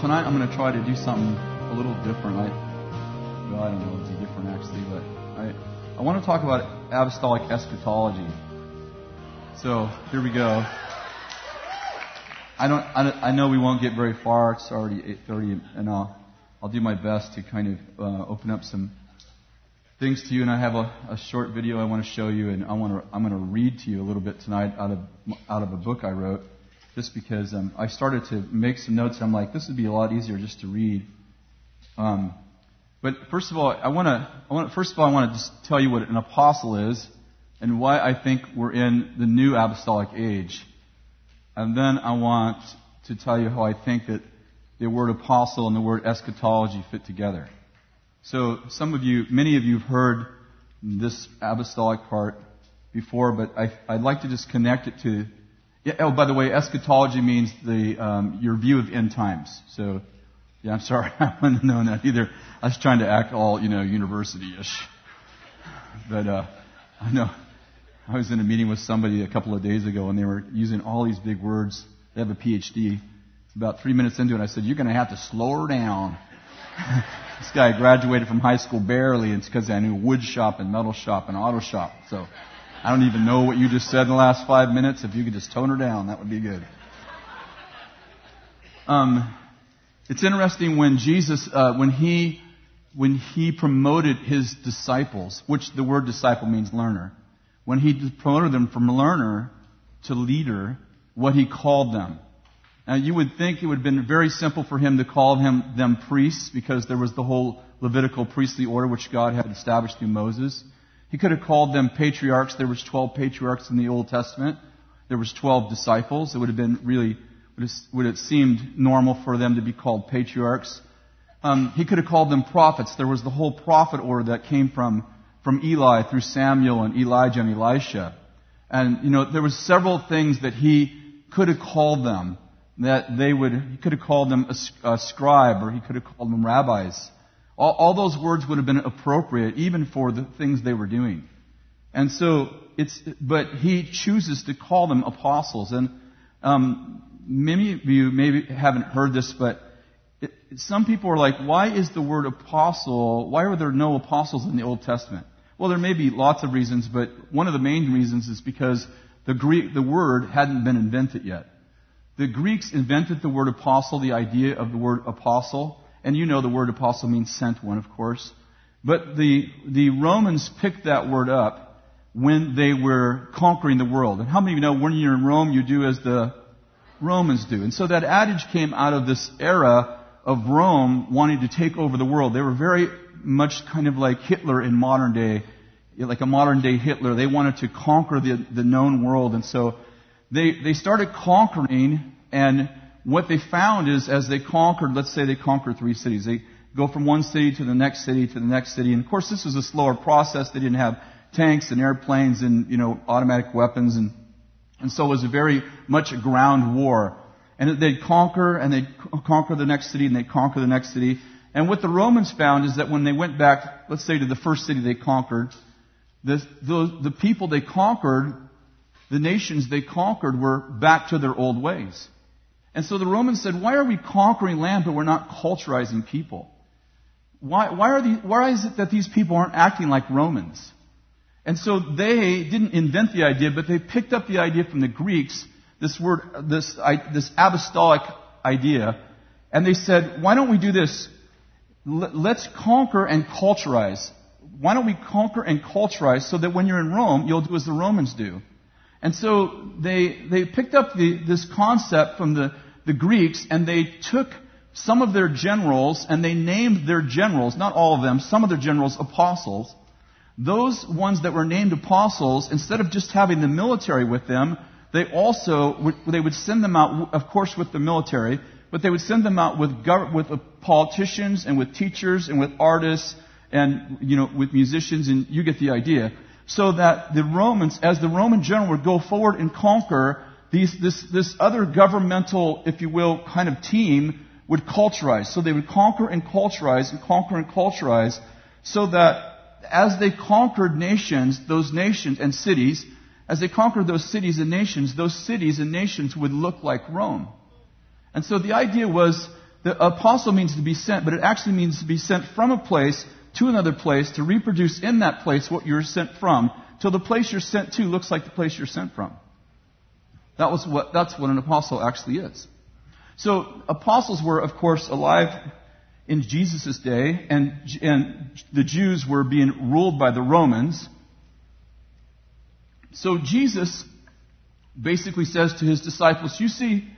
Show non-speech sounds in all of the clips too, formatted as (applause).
Tonight I'm going to try to do something a little different. I, well, I don't know if it's different actually, but I, I want to talk about apostolic eschatology. So here we go. I don't, I, I know we won't get very far. It's already 8:30, and I'll, I'll do my best to kind of uh, open up some things to you. And I have a, a short video I want to show you, and I want to, I'm going to read to you a little bit tonight out of, out of a book I wrote just because um, I started to make some notes. I'm like, this would be a lot easier just to read. Um, but first of all, I want to, first of all, I want to just tell you what an apostle is and why I think we're in the new apostolic age. And then I want to tell you how I think that the word apostle and the word eschatology fit together. So some of you, many of you have heard this apostolic part before, but I, I'd like to just connect it to yeah, oh, by the way, eschatology means the um, your view of end times. So, yeah, I'm sorry, (laughs) I wouldn't have known that either. I was trying to act all you know university-ish, but uh, I know I was in a meeting with somebody a couple of days ago, and they were using all these big words. They have a PhD. About three minutes into it, I said, "You're going to have to slow her down." (laughs) this guy graduated from high school barely, and it's because I knew wood shop and metal shop and auto shop. So. I don't even know what you just said in the last five minutes. If you could just tone her down, that would be good. Um, it's interesting when Jesus, uh, when he, when he promoted his disciples, which the word disciple means learner, when he promoted them from learner to leader, what he called them. Now you would think it would have been very simple for him to call him, them priests because there was the whole Levitical priestly order which God had established through Moses. He could have called them patriarchs. There was 12 patriarchs in the Old Testament. There was 12 disciples. It would have been really, would have seemed normal for them to be called patriarchs. Um, he could have called them prophets. There was the whole prophet order that came from, from Eli through Samuel and Elijah and Elisha. And, you know, there was several things that he could have called them that they would, he could have called them a, a scribe or he could have called them rabbis. All, all those words would have been appropriate even for the things they were doing. And so it's, but he chooses to call them apostles. And um, many of you maybe haven't heard this, but it, some people are like, why is the word apostle, why are there no apostles in the Old Testament? Well, there may be lots of reasons, but one of the main reasons is because the Greek, the word hadn't been invented yet. The Greeks invented the word apostle, the idea of the word apostle, and you know the word apostle means sent one, of course. But the, the Romans picked that word up when they were conquering the world. And how many of you know when you're in Rome, you do as the Romans do? And so that adage came out of this era of Rome wanting to take over the world. They were very much kind of like Hitler in modern day, like a modern day Hitler. They wanted to conquer the, the known world. And so they, they started conquering and what they found is as they conquered, let's say they conquered three cities, they go from one city to the next city to the next city. And of course, this was a slower process. They didn't have tanks and airplanes and, you know, automatic weapons. And, and so it was a very much a ground war. And they'd conquer and they'd conquer the next city and they'd conquer the next city. And what the Romans found is that when they went back, let's say to the first city they conquered, the, the, the people they conquered, the nations they conquered were back to their old ways. And so the Romans said, why are we conquering land but we're not culturizing people? Why, why, are the, why is it that these people aren't acting like Romans? And so they didn't invent the idea, but they picked up the idea from the Greeks, this word, this, this apostolic idea, and they said, why don't we do this? Let's conquer and culturize. Why don't we conquer and culturize so that when you're in Rome, you'll do as the Romans do? And so they, they picked up the, this concept from the, the Greeks and they took some of their generals and they named their generals, not all of them, some of their generals apostles. Those ones that were named apostles, instead of just having the military with them, they also would, they would send them out, of course, with the military, but they would send them out with gov- with uh, politicians and with teachers and with artists and you know with musicians, and you get the idea. So that the Romans, as the Roman general would go forward and conquer, these, this, this other governmental, if you will, kind of team would culturize. So they would conquer and culturize and conquer and culturize so that as they conquered nations, those nations and cities, as they conquered those cities and nations, those cities and nations would look like Rome. And so the idea was The apostle means to be sent, but it actually means to be sent from a place to another place to reproduce in that place what you're sent from, till the place you're sent to looks like the place you're sent from. That was what, that's what an apostle actually is. So apostles were, of course, alive in Jesus' day, and, and the Jews were being ruled by the Romans. So Jesus basically says to his disciples, You see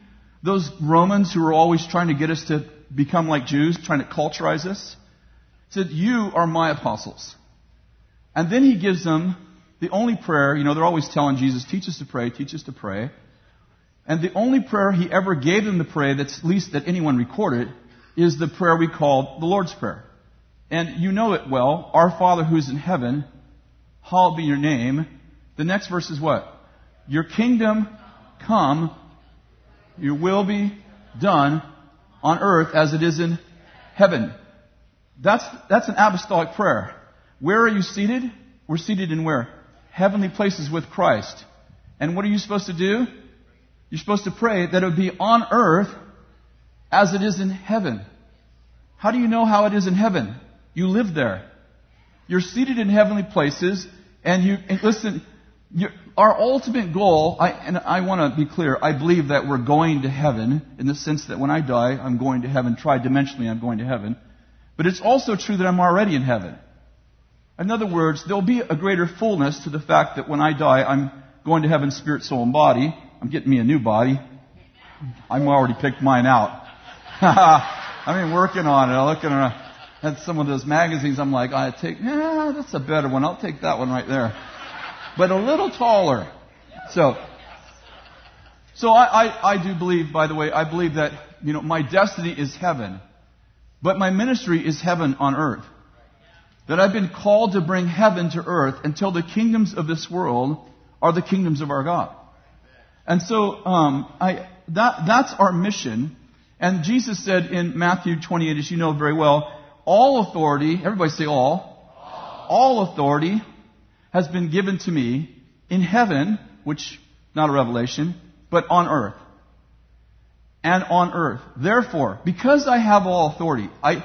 those Romans who are always trying to get us to become like Jews, trying to culturize us? Said, You are my apostles. And then he gives them the only prayer, you know, they're always telling Jesus, Teach us to pray, teach us to pray. And the only prayer he ever gave them to pray, that's least that anyone recorded, is the prayer we call the Lord's Prayer. And you know it well. Our Father who's in heaven, hallowed be your name. The next verse is what? Your kingdom come, your will be done on earth as it is in heaven. That's, that's an apostolic prayer. Where are you seated? We're seated in where? Heavenly places with Christ. And what are you supposed to do? You're supposed to pray that it would be on earth as it is in heaven. How do you know how it is in heaven? You live there. You're seated in heavenly places, and you and listen. our ultimate goal, I, and I want to be clear, I believe that we're going to heaven in the sense that when I die, I'm going to heaven. Tridimensionally, I'm going to heaven. But it's also true that I'm already in heaven. In other words, there'll be a greater fullness to the fact that when I die, I'm going to heaven, spirit, soul, and body. I'm getting me a new body. I'm already picked mine out. (laughs) I've been working on it. I'm looking at some of those magazines. I'm like, I take, yeah, that's a better one. I'll take that one right there. But a little taller. So, so I, I, I do believe, by the way, I believe that, you know, my destiny is heaven. But my ministry is heaven on earth. That I've been called to bring heaven to earth until the kingdoms of this world are the kingdoms of our God. And so, um, I, that, that's our mission. And Jesus said in Matthew 28, as you know very well, all authority, everybody say all, all, all authority has been given to me in heaven, which, not a revelation, but on earth. And on earth. Therefore, because I have all authority, I,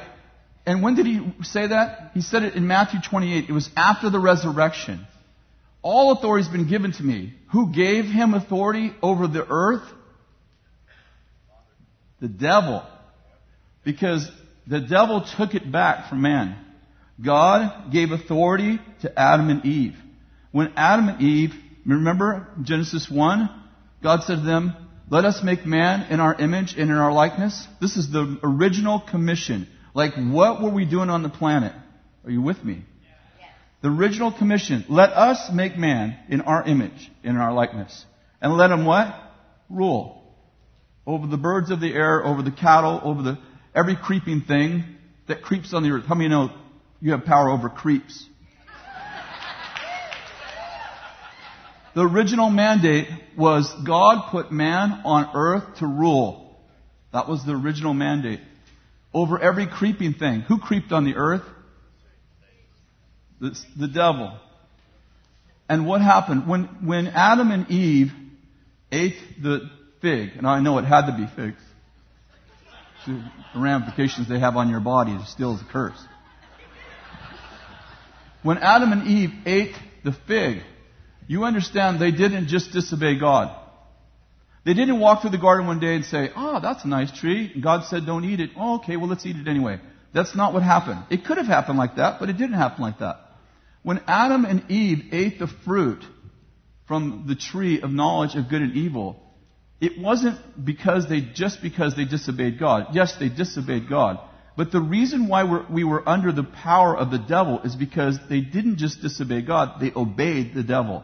and when did he say that? He said it in Matthew 28. It was after the resurrection. All authority has been given to me. Who gave him authority over the earth? The devil. Because the devil took it back from man. God gave authority to Adam and Eve. When Adam and Eve, remember Genesis 1? God said to them, let us make man in our image and in our likeness. This is the original commission. Like, what were we doing on the planet? Are you with me? The original commission, let us make man in our image, in our likeness. And let him what? Rule. Over the birds of the air, over the cattle, over the, every creeping thing that creeps on the earth. How many know you have power over creeps? The original mandate was God put man on earth to rule. That was the original mandate. Over every creeping thing. Who creeped on the earth? The, devil. And what happened? When, when Adam and Eve ate the fig, and I know it had to be figs, the ramifications they have on your body is still a curse. When Adam and Eve ate the fig, you understand they didn't just disobey God. They didn't walk through the garden one day and say, Oh, that's a nice tree. And God said, Don't eat it. Oh, okay, well, let's eat it anyway. That's not what happened. It could have happened like that, but it didn't happen like that. When Adam and Eve ate the fruit from the tree of knowledge of good and evil, it wasn't because they, just because they disobeyed God. Yes, they disobeyed God. But the reason why we're, we were under the power of the devil is because they didn't just disobey God, they obeyed the devil.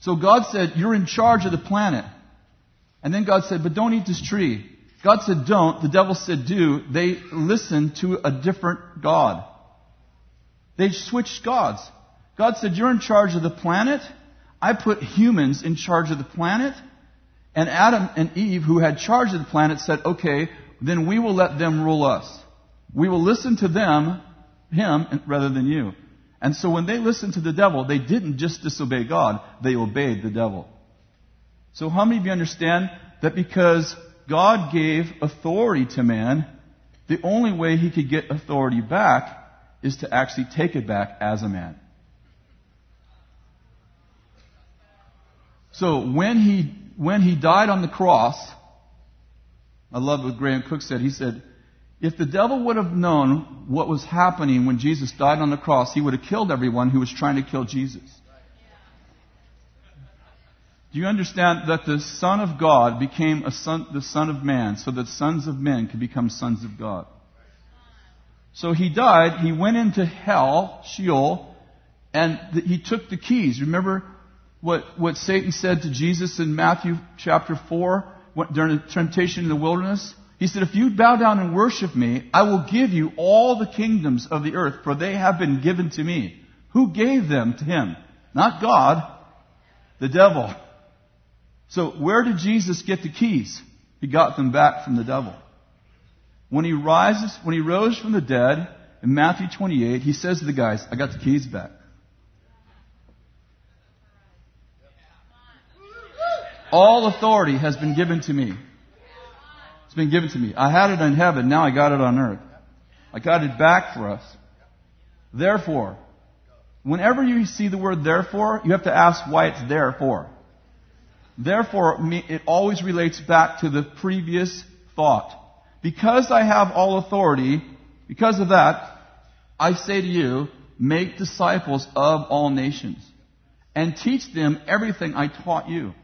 So God said, You're in charge of the planet. And then God said, But don't eat this tree. God said, Don't. The devil said, Do. They listened to a different God. They switched gods. God said, You're in charge of the planet. I put humans in charge of the planet. And Adam and Eve, who had charge of the planet, said, Okay, then we will let them rule us. We will listen to them, him, rather than you. And so when they listened to the devil, they didn't just disobey God, they obeyed the devil. So how many of you understand that because God gave authority to man. The only way he could get authority back is to actually take it back as a man. So when he, when he died on the cross, I love what Graham Cooke said. He said, if the devil would have known what was happening when Jesus died on the cross, he would have killed everyone who was trying to kill Jesus. Do you understand that the Son of God became son, the Son of Man so that sons of men could become sons of God? So he died, he went into hell, Sheol, and he took the keys. Remember what, what Satan said to Jesus in Matthew chapter 4 during the temptation in the wilderness? He said, If you bow down and worship me, I will give you all the kingdoms of the earth, for they have been given to me. Who gave them to him? Not God, the devil. So where did Jesus get the keys? He got them back from the devil. When he rises, when he rose from the dead in Matthew 28, he says to the guys, I got the keys back. All authority has been given to me. It's been given to me. I had it in heaven, now I got it on earth. I got it back for us. Therefore, whenever you see the word therefore, you have to ask why it's there for. Therefore, it always relates back to the previous thought. Because I have all authority, because of that, I say to you, make disciples of all nations and teach them everything I taught you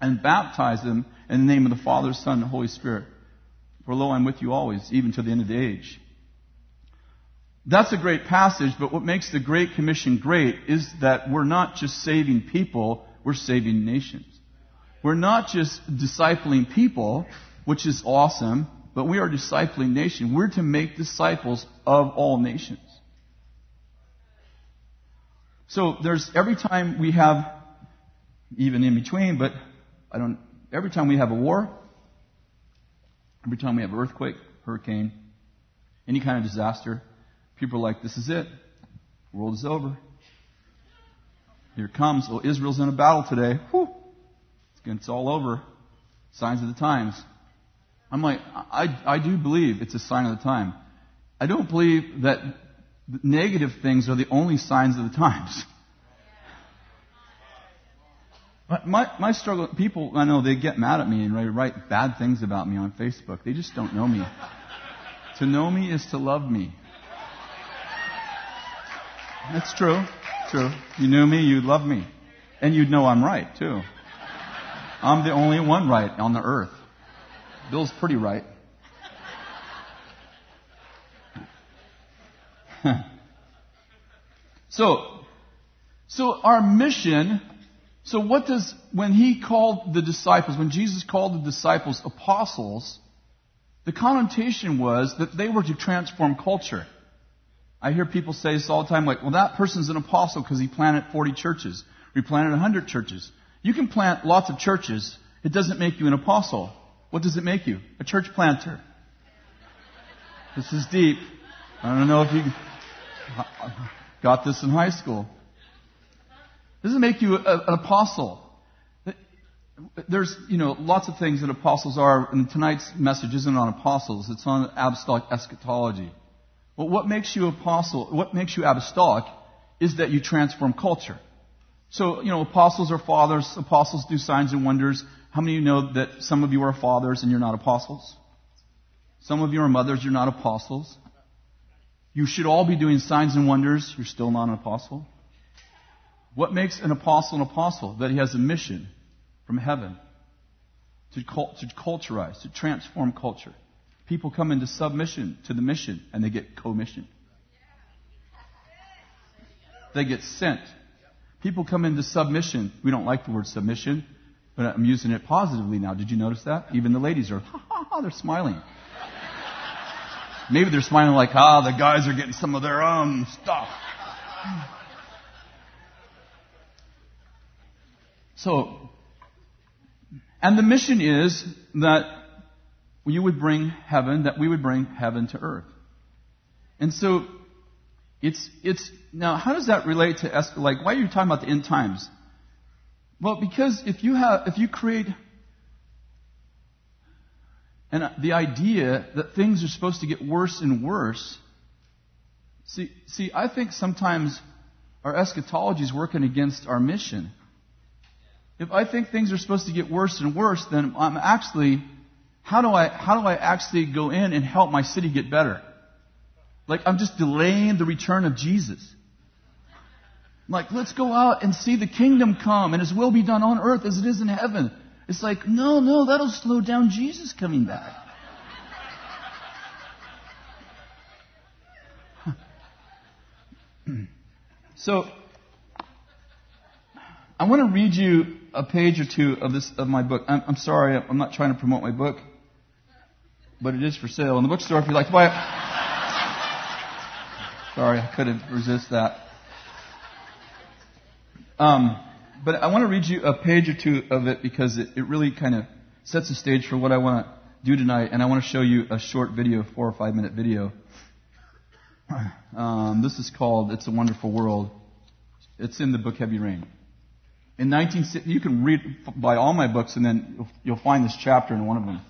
and baptize them in the name of the Father, Son, and Holy Spirit. For lo, I'm with you always, even to the end of the age. That's a great passage, but what makes the Great Commission great is that we're not just saving people, we're saving nations. We're not just discipling people, which is awesome, but we are a discipling nation. We're to make disciples of all nations. So there's every time we have, even in between, but I don't, every time we have a war, every time we have earthquake, hurricane, any kind of disaster, people are like, this is it. The world is over. Here comes. Oh, Israel's in a battle today. Whew. It's all over. Signs of the times. I'm like, I, I do believe it's a sign of the time. I don't believe that negative things are the only signs of the times. My, my struggle, people, I know they get mad at me and they write bad things about me on Facebook. They just don't know me. to know me is to love me. That's true. True. You knew me, you'd love me. And you'd know I'm right, too. I'm the only one right on the earth. Bill's pretty right. (laughs) so, so our mission, so what does, when he called the disciples, when Jesus called the disciples apostles, the connotation was that they were to transform culture. I hear people say this all the time, like, well, that person's an apostle because he planted 40 churches. He planted 100 churches. You can plant lots of churches. It doesn't make you an apostle. What does it make you? A church planter. This is deep. I don't know if you (laughs) got this in high school. Does it make you a, an apostle? There's, you know, lots of things that apostles are, and tonight's message isn't on apostles, it's on apostolic eschatology. Well, what makes you apostle, what makes you apostolic is that you transform culture. So, you know, apostles are fathers. Apostles do signs and wonders. How many of you know that some of you are fathers and you're not apostles? Some of you are mothers, you're not apostles. You should all be doing signs and wonders, you're still not an apostle. What makes an apostle an apostle? That he has a mission from heaven to, cult- to culturize, to transform culture. People come into submission to the mission and they get commissioned. They get sent People come into submission. We don't like the word submission, but I'm using it positively now. Did you notice that? Even the ladies are, ha (laughs) ha ha, they're smiling. Maybe they're smiling like, ah, the guys are getting some of their own stuff. So, and the mission is that you would bring heaven, that we would bring heaven to earth. And so it's, it's, now how does that relate to, like, why are you talking about the end times? Well, because if you have, if you create, And the idea that things are supposed to get worse and worse. See, see, I think sometimes our eschatology is working against our mission. If I think things are supposed to get worse and worse, then I'm actually, how do I, how do I actually go in and help my city get better? Like, I'm just delaying the return of Jesus. Like, let's go out and see the kingdom come and his will be done on earth as it is in heaven. It's like, no, no, that'll slow down Jesus coming back. (laughs) so, I want to read you a page or two of this of my book. I'm, I'm sorry, I'm not trying to promote my book, but it is for sale in the bookstore if you'd like to buy it. (laughs) Sorry, I couldn't resist that. Um, but I want to read you a page or two of it because it, it really kind of sets the stage for what I want to do tonight. And I want to show you a short video, four or five minute video. Um, this is called It's a Wonderful World. It's in the book Heavy Rain. In 19, you can read, by all my books and then you'll, you'll find this chapter in one of them.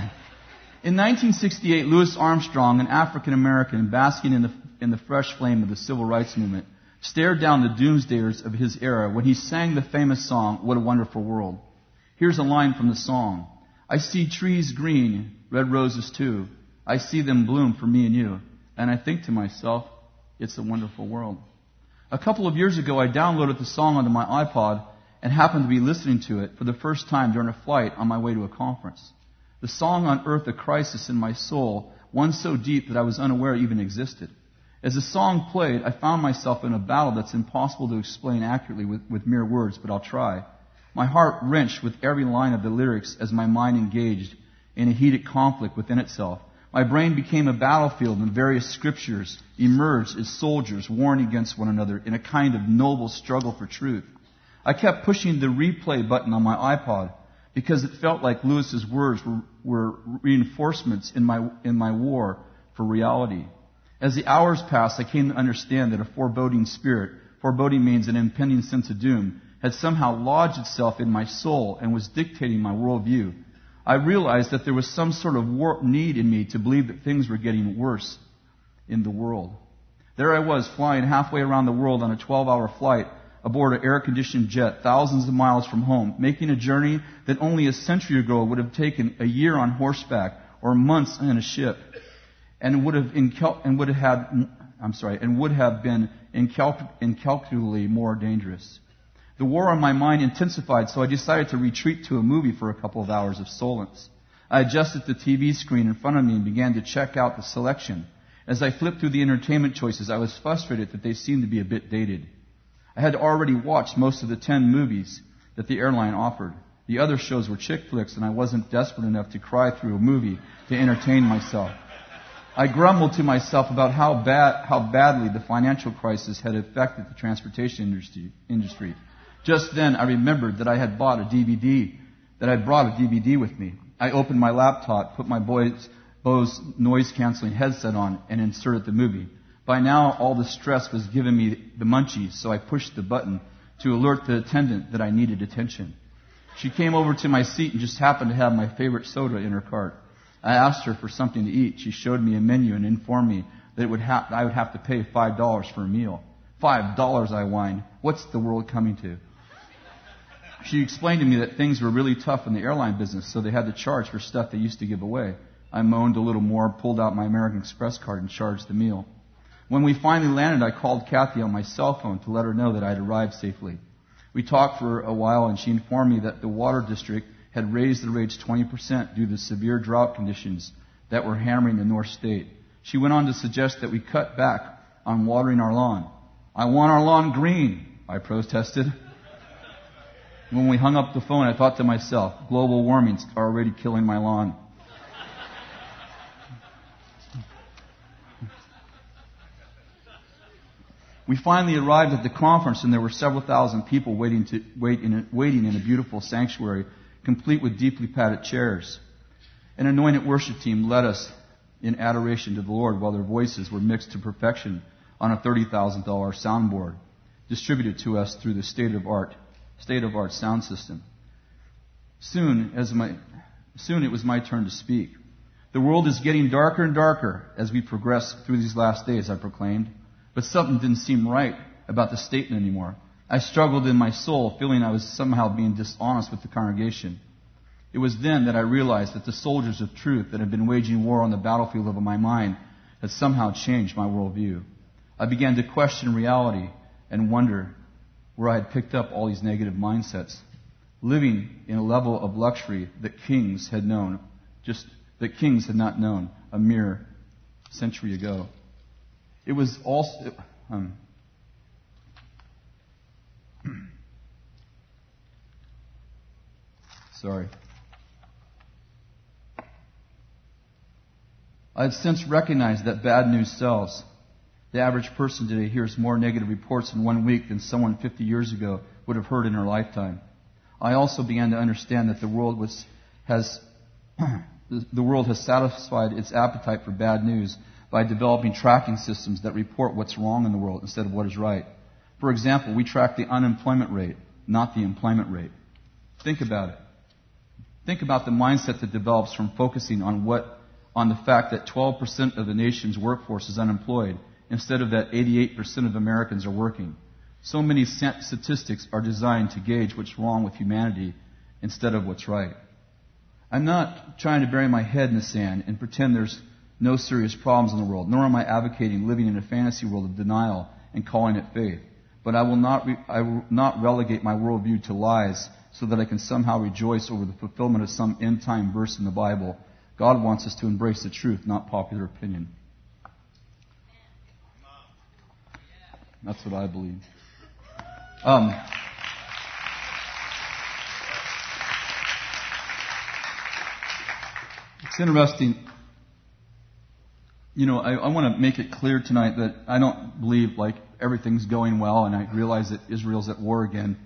(laughs) In 1968, Louis Armstrong, an African American basking in the, in the fresh flame of the civil rights movement, stared down the doomsdayers of his era when he sang the famous song, What a Wonderful World. Here's a line from the song. I see trees green, red roses too. I see them bloom for me and you. And I think to myself, it's a wonderful world. A couple of years ago, I downloaded the song onto my iPod and happened to be listening to it for the first time during a flight on my way to a conference. The song unearthed a crisis in my soul, one so deep that I was unaware it even existed. As the song played, I found myself in a battle that's impossible to explain accurately with, with mere words, but I'll try. My heart wrenched with every line of the lyrics as my mind engaged in a heated conflict within itself. My brain became a battlefield and various scriptures emerged as soldiers warring against one another in a kind of noble struggle for truth. I kept pushing the replay button on my iPod because it felt like Louis's words were, were reinforcements in my, in my war for reality. As the hours passed, I came to understand that a foreboding spirit, foreboding means an impending sense of doom, had somehow lodged itself in my soul and was dictating my worldview. I realized that there was some sort of warped need in me to believe that things were getting worse in the world. There I was, flying halfway around the world on a 12 hour flight aboard an air conditioned jet thousands of miles from home, making a journey that only a century ago would have taken a year on horseback or months in a ship, and would have, incal- and would have I'm sorry, and would have been incalc- incalculably more dangerous. The war on my mind intensified, so I decided to retreat to a movie for a couple of hours of solace. I adjusted the TV screen in front of me and began to check out the selection. As I flipped through the entertainment choices, I was frustrated that they seemed to be a bit dated. I had already watched most of the 10 movies that the airline offered. The other shows were chick flicks, and I wasn't desperate enough to cry through a movie to entertain myself. I grumbled to myself about how bad, how badly the financial crisis had affected the transportation industry, industry. Just then, I remembered that I had bought a DVD, that I brought a DVD with me. I opened my laptop, put my boy's, Bose noise canceling headset on, and inserted the movie. By now, all the stress was giving me the munchies, so I pushed the button to alert the attendant that I needed attention. She came over to my seat and just happened to have my favorite soda in her cart. I asked her for something to eat. She showed me a menu and informed me that would ha- I would have to pay five dollars for a meal. Five dollars, I whined. What's the world coming to? She explained to me that things were really tough in the airline business, so they had to charge for stuff they used to give away. I moaned a little more, pulled out my American Express card, and charged the meal. When we finally landed, I called Kathy on my cell phone to let her know that I had arrived safely. We talked for a while and she informed me that the water district had raised the rates 20% due to severe drought conditions that were hammering the North State. She went on to suggest that we cut back on watering our lawn. I want our lawn green, I protested. (laughs) When we hung up the phone, I thought to myself, global warming's already killing my lawn. We finally arrived at the conference and there were several thousand people waiting, to, wait in a, waiting in a beautiful sanctuary, complete with deeply padded chairs. An anointed worship team led us in adoration to the Lord while their voices were mixed to perfection on a $30,000 soundboard distributed to us through the state of art, state of art sound system. Soon, as my, soon it was my turn to speak. The world is getting darker and darker as we progress through these last days, I proclaimed. But something didn't seem right about the statement anymore. I struggled in my soul, feeling I was somehow being dishonest with the congregation. It was then that I realized that the soldiers of truth that had been waging war on the battlefield of my mind had somehow changed my worldview. I began to question reality and wonder where I had picked up all these negative mindsets, living in a level of luxury that kings had known, just that kings had not known a mere century ago. It was also. Um, sorry. I've since recognized that bad news sells. The average person today hears more negative reports in one week than someone 50 years ago would have heard in her lifetime. I also began to understand that the world was, has, (clears throat) the world has satisfied its appetite for bad news by developing tracking systems that report what's wrong in the world instead of what is right. For example, we track the unemployment rate, not the employment rate. Think about it. Think about the mindset that develops from focusing on what, on the fact that 12% of the nation's workforce is unemployed instead of that 88% of Americans are working. So many statistics are designed to gauge what's wrong with humanity instead of what's right. I'm not trying to bury my head in the sand and pretend there's no serious problems in the world, nor am I advocating living in a fantasy world of denial and calling it faith. But I will not, re- I will not relegate my worldview to lies so that I can somehow rejoice over the fulfillment of some end time verse in the Bible. God wants us to embrace the truth, not popular opinion. That's what I believe. Um, it's interesting. You know, I, I want to make it clear tonight that I don't believe like everything's going well, and I realize that Israel's at war again,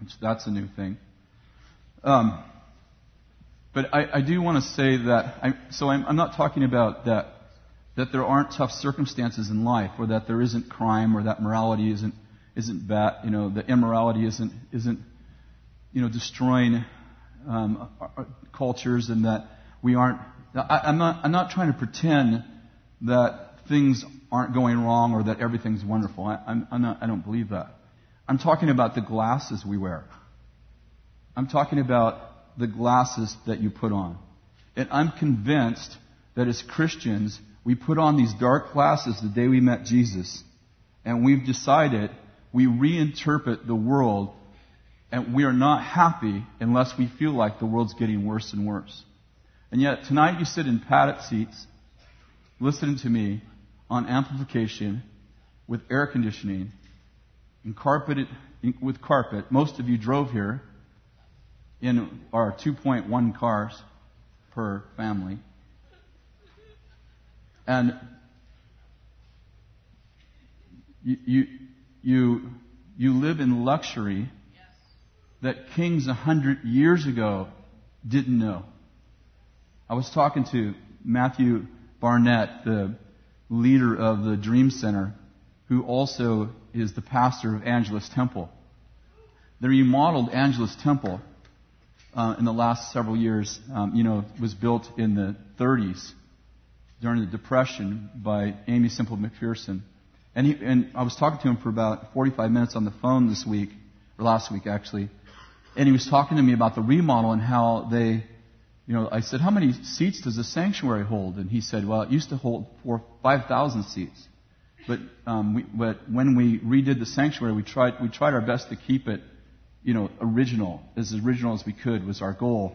which that's a new thing. Um, but I, I do want to say that. I, so I'm, I'm not talking about that that there aren't tough circumstances in life, or that there isn't crime, or that morality isn't isn't bad, you know, the immorality isn't isn't you know destroying um, cultures, and that we aren't. I, I'm not I'm not trying to pretend that things aren't going wrong or that everything's wonderful. I, I'm, I'm not, I don't believe that. I'm talking about the glasses we wear. I'm talking about the glasses that you put on. And I'm convinced that as Christians, we put on these dark glasses the day we met Jesus, and we've decided we reinterpret the world, and we are not happy unless we feel like the world's getting worse and worse. And yet, tonight you sit in padded seats, listening to me on amplification with air conditioning and carpeted with carpet. Most of you drove here in our 2.1 cars per family. And you, you, you, you live in luxury that kings a hundred years ago didn't know. I was talking to Matthew Barnett, the leader of the Dream Center, who also is the pastor of Angelus Temple. The remodeled Angelus Temple uh, in the last several years, um, you know, was built in the 30s during the Depression by Aimee Semple McPherson. And, he, and I was talking to him for about 45 minutes on the phone this week, or last week actually, and he was talking to me about the remodel and how they, you know, I said, how many seats does the sanctuary hold? And he said, well, it used to hold four, 5,000 seats. But, um, we, but when we redid the sanctuary, we tried, we tried our best to keep it, you know, original, as original as we could was our goal.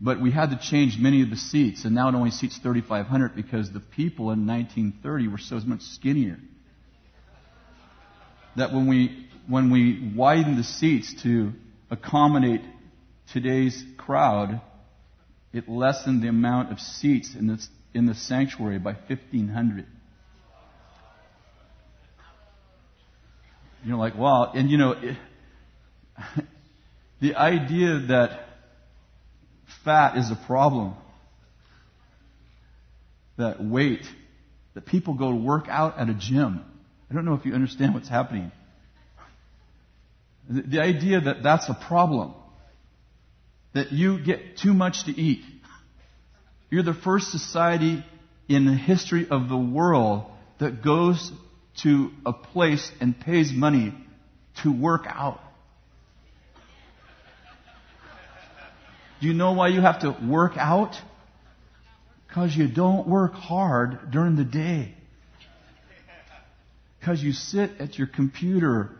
But we had to change many of the seats, and now it only seats 3,500 because the people in 1930 were so much skinnier. That when we, when we widened the seats to accommodate today's crowd, it lessened the amount of seats in the, in the sanctuary by 1,500. You're like, wow. And you know, it, (laughs) the idea that fat is a problem. That weight, that people go to work out at a gym. I don't know if you understand what's happening. The, the idea that that's a problem. that you get too much to eat. You're the first society in the history of the world that goes to a place and pays money to work out. Do you know why you have to work out? Because you don't work hard during the day. Because you sit at your computer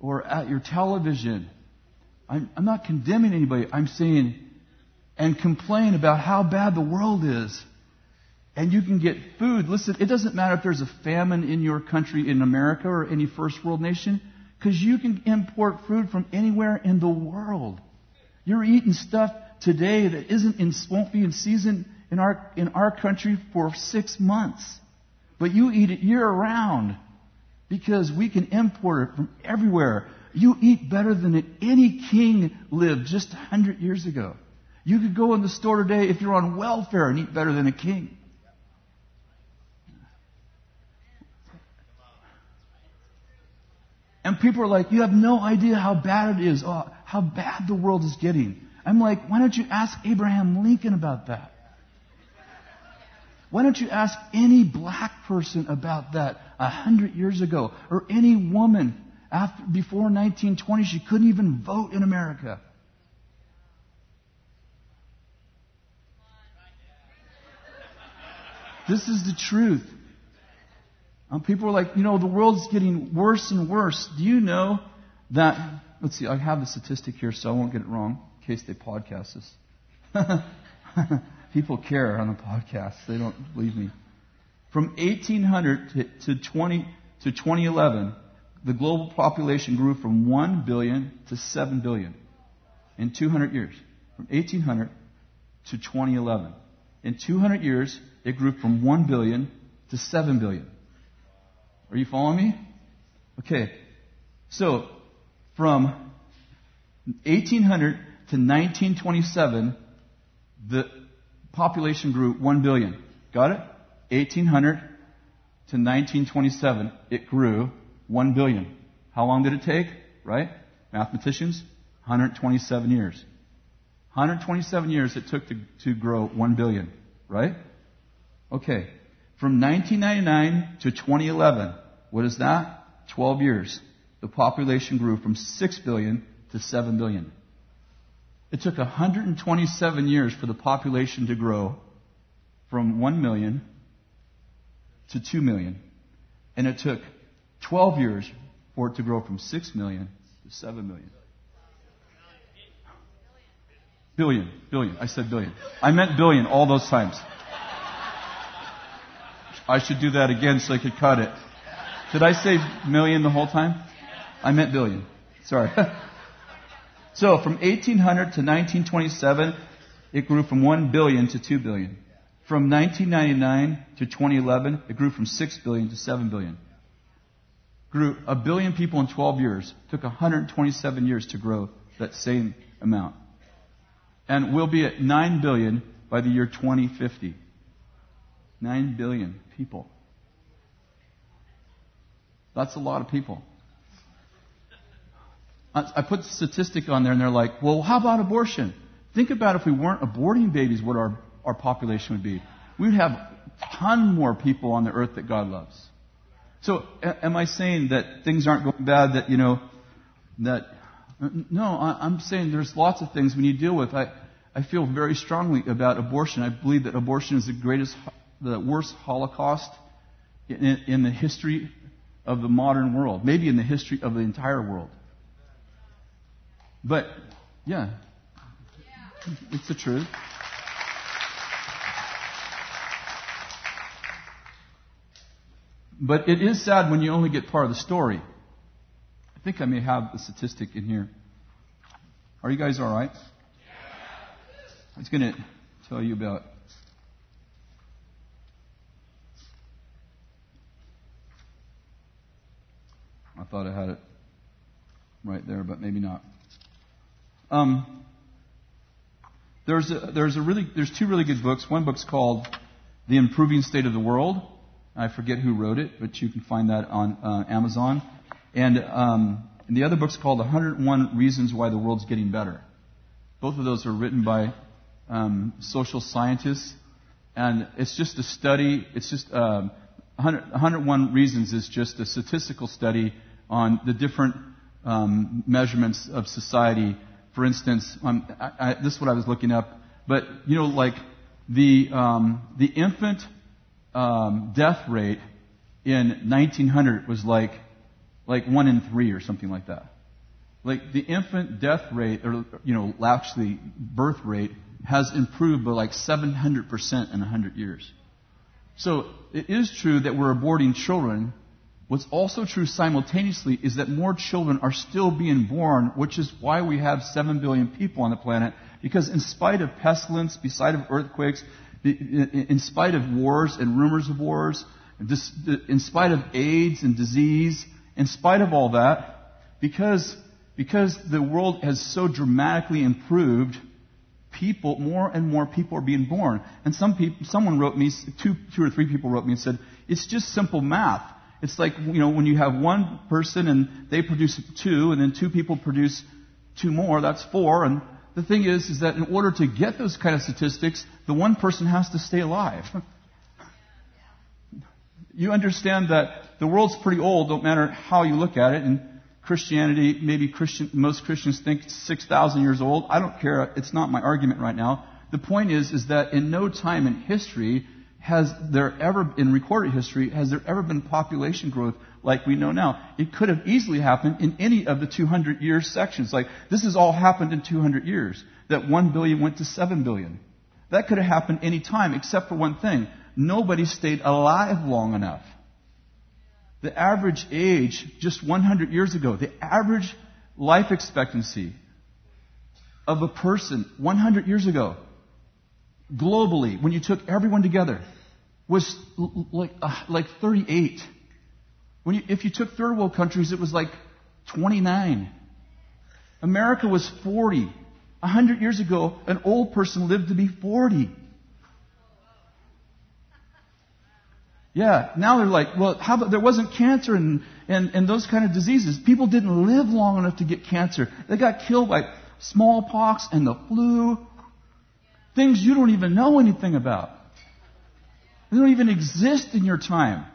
or at your television. I'm, I'm not condemning anybody. I'm saying, and complain about how bad the world is and you can get food. Listen, it doesn't matter if there's a famine in your country in America or any first world nation, because you can import food from anywhere in the world. You're eating stuff today that isn't in, won't be in season in our, in our country for six months. But you eat it year round because we can import it from everywhere. You eat better than any king lived just a hundred years ago. You could go in the store today if you're on welfare and eat better than a king. And people are like, you have no idea how bad it is, oh, how bad the world is getting. I'm like, why don't you ask Abraham Lincoln about that? Why don't you ask any black person about that a hundred years ago? Or any woman after, before 1920, she couldn't even vote in America. This is the truth. Um, people are like, you know, the world's getting worse and worse. Do you know that? Let's see, I have the statistic here, so I won't get it wrong in case they podcast this. (laughs) people care on the podcast; they don't believe me. From 1800 to, to 20 to 2011, the global population grew from 1 billion to 7 billion in 200 years. From 1800 to 2011. In 200 years, it grew from 1 billion to 7 billion. Are you following me? Okay. So, from 1800 to 1927, the population grew 1 billion. Got it? 1800 to 1927, it grew 1 billion. How long did it take? Right? Mathematicians? 127 years. 127 years it took to, to grow 1 billion. Right? Okay. From 1999 to 2011, what is that? 12 years. The population grew from 6 billion to 7 billion. It took 127 years for the population to grow from 1 million to 2 million. And it took 12 years for it to grow from 6 million to 7 million. Billion, billion. I said billion. I meant billion all those times. I should do that again so I could cut it. Did I say million the whole time? I meant billion. Sorry. (laughs) so from 1800 to 1927, it grew from 1 billion to 2 billion. From 1999 to 2011, it grew from 6 billion to 7 billion. Grew a billion people in 12 years. Took 127 years to grow that same amount. And we'll be at 9 billion by the year 2050. 9 billion people. That's a lot of people. I put the statistic on there and they're like, well, how about abortion? Think about if we weren't aborting babies, what our, our population would be. We'd have a ton more people on the earth that God loves. So, am I saying that things aren't going bad, that, you know, that, no, I'm saying there's lots of things we need to deal with. I, I feel very strongly about abortion. I believe that abortion is the greatest the worst Holocaust in, in the history of the modern world, maybe in the history of the entire world. But, yeah, it's the truth. But it is sad when you only get part of the story. I think I may have the statistic in here. Are you guys all right? I was going to tell you about thought I had it right there, but maybe not. Um, there's a, there's a really there's two really good books. One book's called The Improving State of the World. I forget who wrote it, but you can find that on uh, Amazon. And, um, and the other book's called 101 Reasons Why the World's Getting Better. Both of those are written by um, social scientists, and it's just a study. It's just um, 100, 101 Reasons is just a statistical study on the different um, measurements of society. For instance, um, I, I, this is what I was looking up, but you know, like the um, the infant um, death rate in 1900 was like like one in three or something like that. Like the infant death rate, or you know, actually birth rate has improved by like 700% in 100 years. So it is true that we're aborting children. What's also true simultaneously is that more children are still being born, which is why we have 7 billion people on the planet. Because in spite of pestilence, in spite of earthquakes, in spite of wars and rumors of wars, in spite of AIDS and disease, in spite of all that, because, because the world has so dramatically improved, people, more and more people are being born. And some people, someone wrote me, two, two or three people wrote me and said, it's just simple math. It's like, you know, when you have one person and they produce two, and then two people produce two more, that's four. And the thing is, is that in order to get those kind of statistics, the one person has to stay alive. (laughs) you understand that the world's pretty old, don't matter how you look at it, and Christianity, maybe Christian, most Christians think 6,000 years old. I don't care. It's not my argument right now. The point is, is that in no time in history has there ever, in recorded history, has there ever been population growth like we know now? It could have easily happened in any of the 200 year sections. Like, this has all happened in 200 years. That 1 billion went to 7 billion. That could have happened any time except for one thing. Nobody stayed alive long enough the average age just 100 years ago, the average life expectancy of a person 100 years ago, globally, when you took everyone together, was like, uh, like 38. When you, if you took third world countries, it was like 29. America was 40. A hundred years ago, an old person lived to be 40. Yeah, now they're like, well, how about there wasn't cancer and, and, and those kind of diseases. People didn't live long enough to get cancer. They got killed by smallpox and the flu. Things you don't even know anything about. They don't even exist in your time.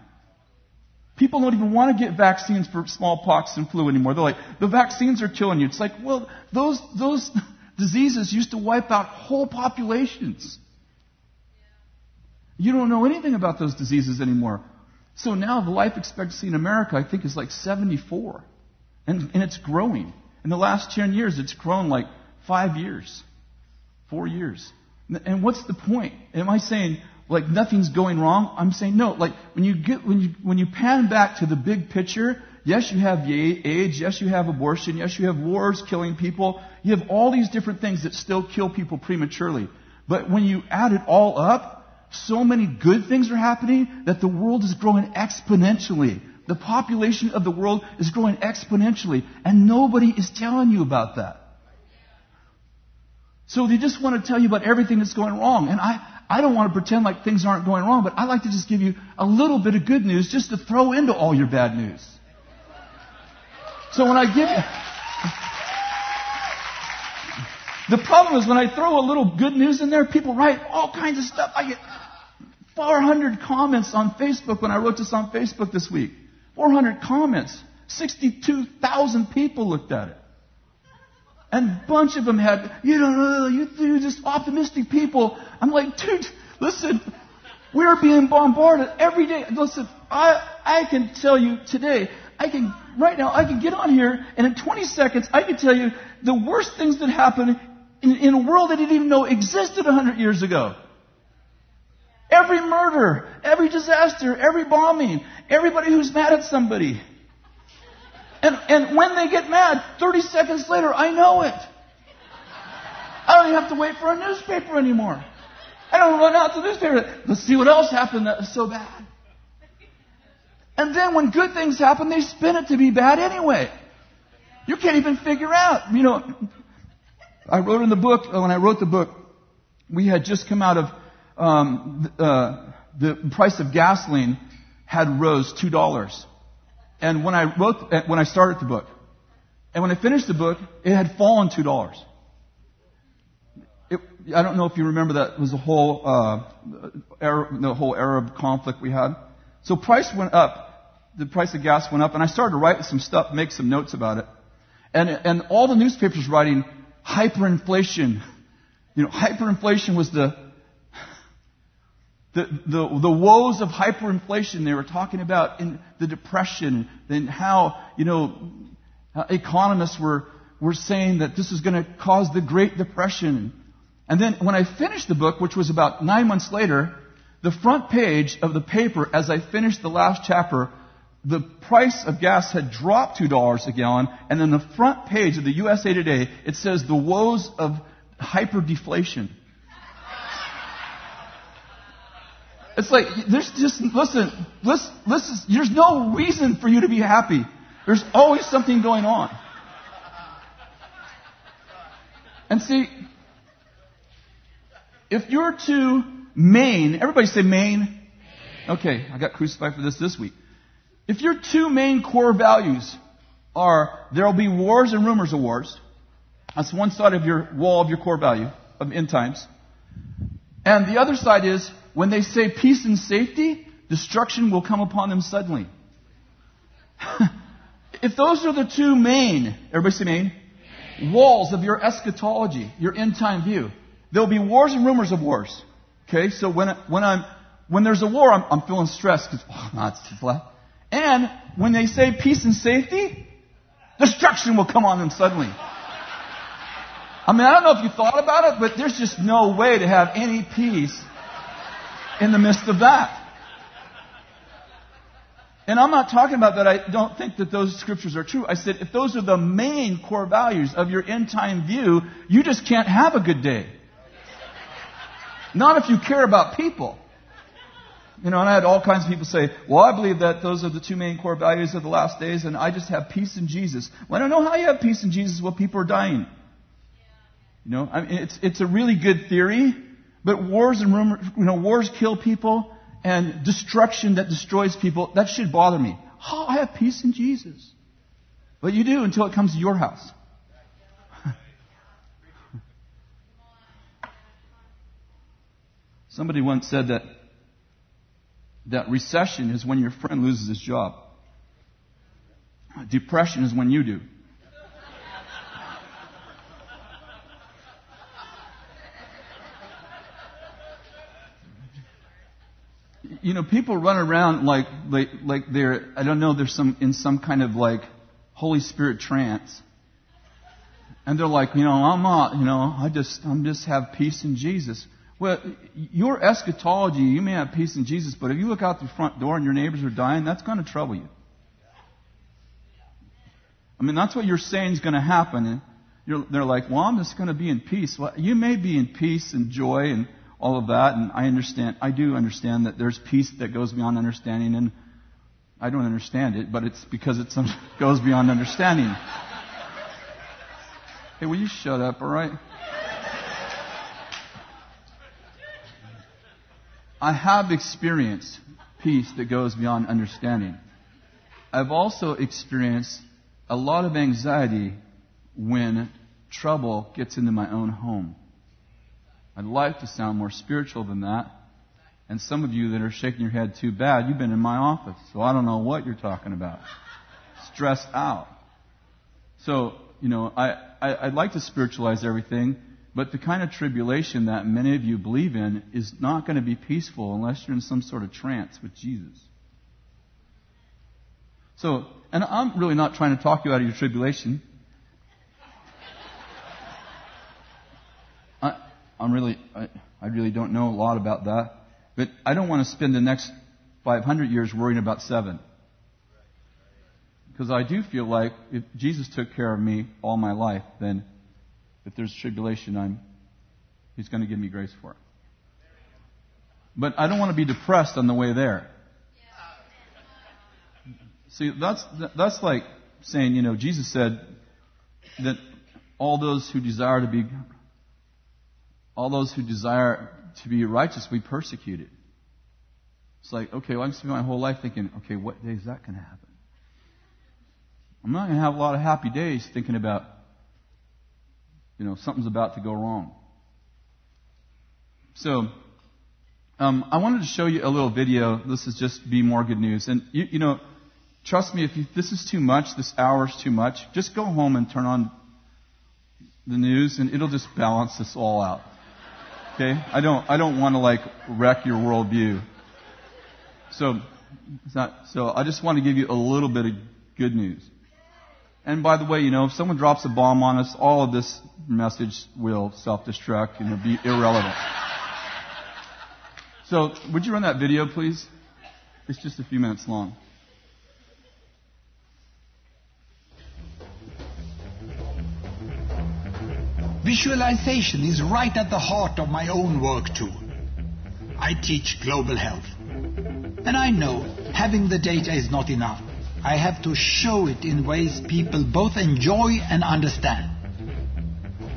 People don't even want to get vaccines for smallpox and flu anymore. They're like, the vaccines are killing you. It's like, well, those, those (laughs) diseases used to wipe out whole populations. You don't know anything about those diseases anymore. So now the life expectancy in America, I think, is like 74. And, and it's growing. In the last 10 years, it's grown like five years, four years. And what's the point? Am I saying like nothing's going wrong? I'm saying no. Like when you get when you when you pan back to the big picture, yes, you have AIDS, yes, you have abortion, yes, you have wars killing people. You have all these different things that still kill people prematurely. But when you add it all up, so many good things are happening that the world is growing exponentially. The population of the world is growing exponentially, and nobody is telling you about that. So they just want to tell you about everything that's going wrong. And I, I don't want to pretend like things aren't going wrong, but I like to just give you a little bit of good news just to throw into all your bad news. So when I give you, the problem is when I throw a little good news in there, people write all kinds of stuff. I get 400 comments on Facebook when I wrote this on Facebook this week. 400 comments. 62,000 people looked at it. And a bunch of them had, you know, you, you're just optimistic people. I'm like, dude, listen, we're being bombarded every day. Listen, I, I can tell you today, I can, right now, I can get on here and in 20 seconds, I can tell you the worst things that happened in, in a world that I didn't even know existed 100 years ago. Every murder, every disaster, every bombing, everybody who's mad at somebody. And, and when they get mad, 30 seconds later, I know it. I don't even have to wait for a newspaper anymore. I don't run out to the newspaper. Let's see what else happened that was so bad. And then when good things happen, they spin it to be bad anyway. You can't even figure out. You know, I wrote in the book, when I wrote the book, we had just come out of um, uh, the price of gasoline had rose two dollars. And when I wrote, when I started the book, and when I finished the book, it had fallen two dollars. I don't know if you remember that it was the whole uh, Arab, the whole Arab conflict we had. So price went up. The price of gas went up, and I started to write some stuff, make some notes about it. And and all the newspapers writing hyperinflation. You know, hyperinflation was the the, the, the woes of hyperinflation they were talking about in the depression and how, you know, economists were, were saying that this is going to cause the Great Depression. And then when I finished the book, which was about nine months later, the front page of the paper, as I finished the last chapter, the price of gas had dropped $2 a gallon, and then the front page of the USA Today, it says the woes of hyperdeflation. It's like, there's just, listen, listen, listen, there's no reason for you to be happy. There's always something going on. And see, if you're too main, everybody say main. Okay, I got crucified for this this week. If your two main core values are there'll be wars and rumors of wars, that's one side of your wall of your core value of end times. And the other side is when they say peace and safety, destruction will come upon them suddenly. (laughs) if those are the two main, everybody say main, walls of your eschatology, your end time view, there'll be wars and rumors of wars. Okay, so when, when I'm, when there's a war, I'm, I'm feeling stressed because, (laughs) oh, it's just left. And when they say peace and safety, destruction will come on them suddenly. I mean, I don't know if you thought about it, but there's just no way to have any peace in the midst of that. And I'm not talking about that I don't think that those scriptures are true. I said if those are the main core values of your end time view, you just can't have a good day. Not if you care about people. You know, and I had all kinds of people say, well, I believe that those are the two main core values of the last days, and I just have peace in Jesus. Well, I don't know how you have peace in Jesus while people are dying. You know, I mean, it's, it's a really good theory, but wars and rumors, you know, wars kill people, and destruction that destroys people, that should bother me. Oh, I have peace in Jesus. But you do until it comes to your house. (laughs) Somebody once said that that recession is when your friend loses his job. Depression is when you do. You know, people run around like, like, like they're, I don't know, they're some, in some kind of like Holy Spirit trance. And they're like, you know, I'm not, you know, I just, I'm just have peace in Jesus. Well, your eschatology, you may have peace in Jesus, but if you look out the front door and your neighbors are dying, that's going to trouble you. I mean, that's what you're saying is going to happen. And they're like, well, I'm just going to be in peace. Well, you may be in peace and joy and all of that, and I understand, I do understand that there's peace that goes beyond understanding, and I don't understand it, but it's because it (laughs) goes beyond understanding. Hey, will you shut up, alright? I have experienced peace that goes beyond understanding. I've also experienced a lot of anxiety when trouble gets into my own home. I'd like to sound more spiritual than that. And some of you that are shaking your head too bad, you've been in my office, so I don't know what you're talking about. Stressed out. So, you know, I, I, I'd like to spiritualize everything, but the kind of tribulation that many of you believe in is not going to be peaceful unless you're in some sort of trance with Jesus. So, and I'm really not trying to talk you out of your tribulation. I'm really, I, I really don't know a lot about that. But I don't want to spend the next 500 years worrying about seven. Because I do feel like if Jesus took care of me all my life, then if there's tribulation, I'm, He's going to give me grace for it. But I don't want to be depressed on the way there. See, that's, that's like saying, you know, Jesus said that all those who desire to be all those who desire to be righteous be persecuted. It's like, okay, well, I can spend my whole life thinking, okay, what day is that going to happen? I'm not going to have a lot of happy days thinking about, you know, something's about to go wrong. So, um, I wanted to show you a little video. This is just be more good news. And you, you know, trust me, if you, this is too much, this hour is too much, just go home and turn on the news, and it'll just balance this all out. Okay? I don't, I don't want to like wreck your worldview. So, not, so I just want to give you a little bit of good news. And by the way, you know, if someone drops a bomb on us, all of this message will self-destruct and it'll be irrelevant. So, would you run that video, please? It's just a few minutes long. Visualization is right at the heart of my own work too. I teach global health. And I know having the data is not enough. I have to show it in ways people both enjoy and understand.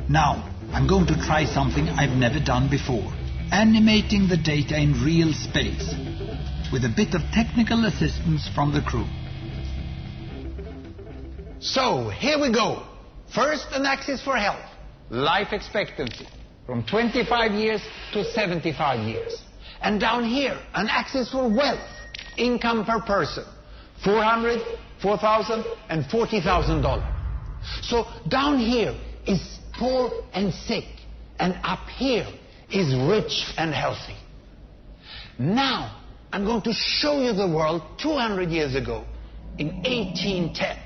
Now, I'm going to try something I've never done before. Animating the data in real space. With a bit of technical assistance from the crew. So, here we go. First, an axis for health life expectancy from 25 years to 75 years. And down here, an axis for wealth, income per person, 400, 4,000, and 40,000 dollars. So down here is poor and sick, and up here is rich and healthy. Now, I'm going to show you the world 200 years ago in 1810.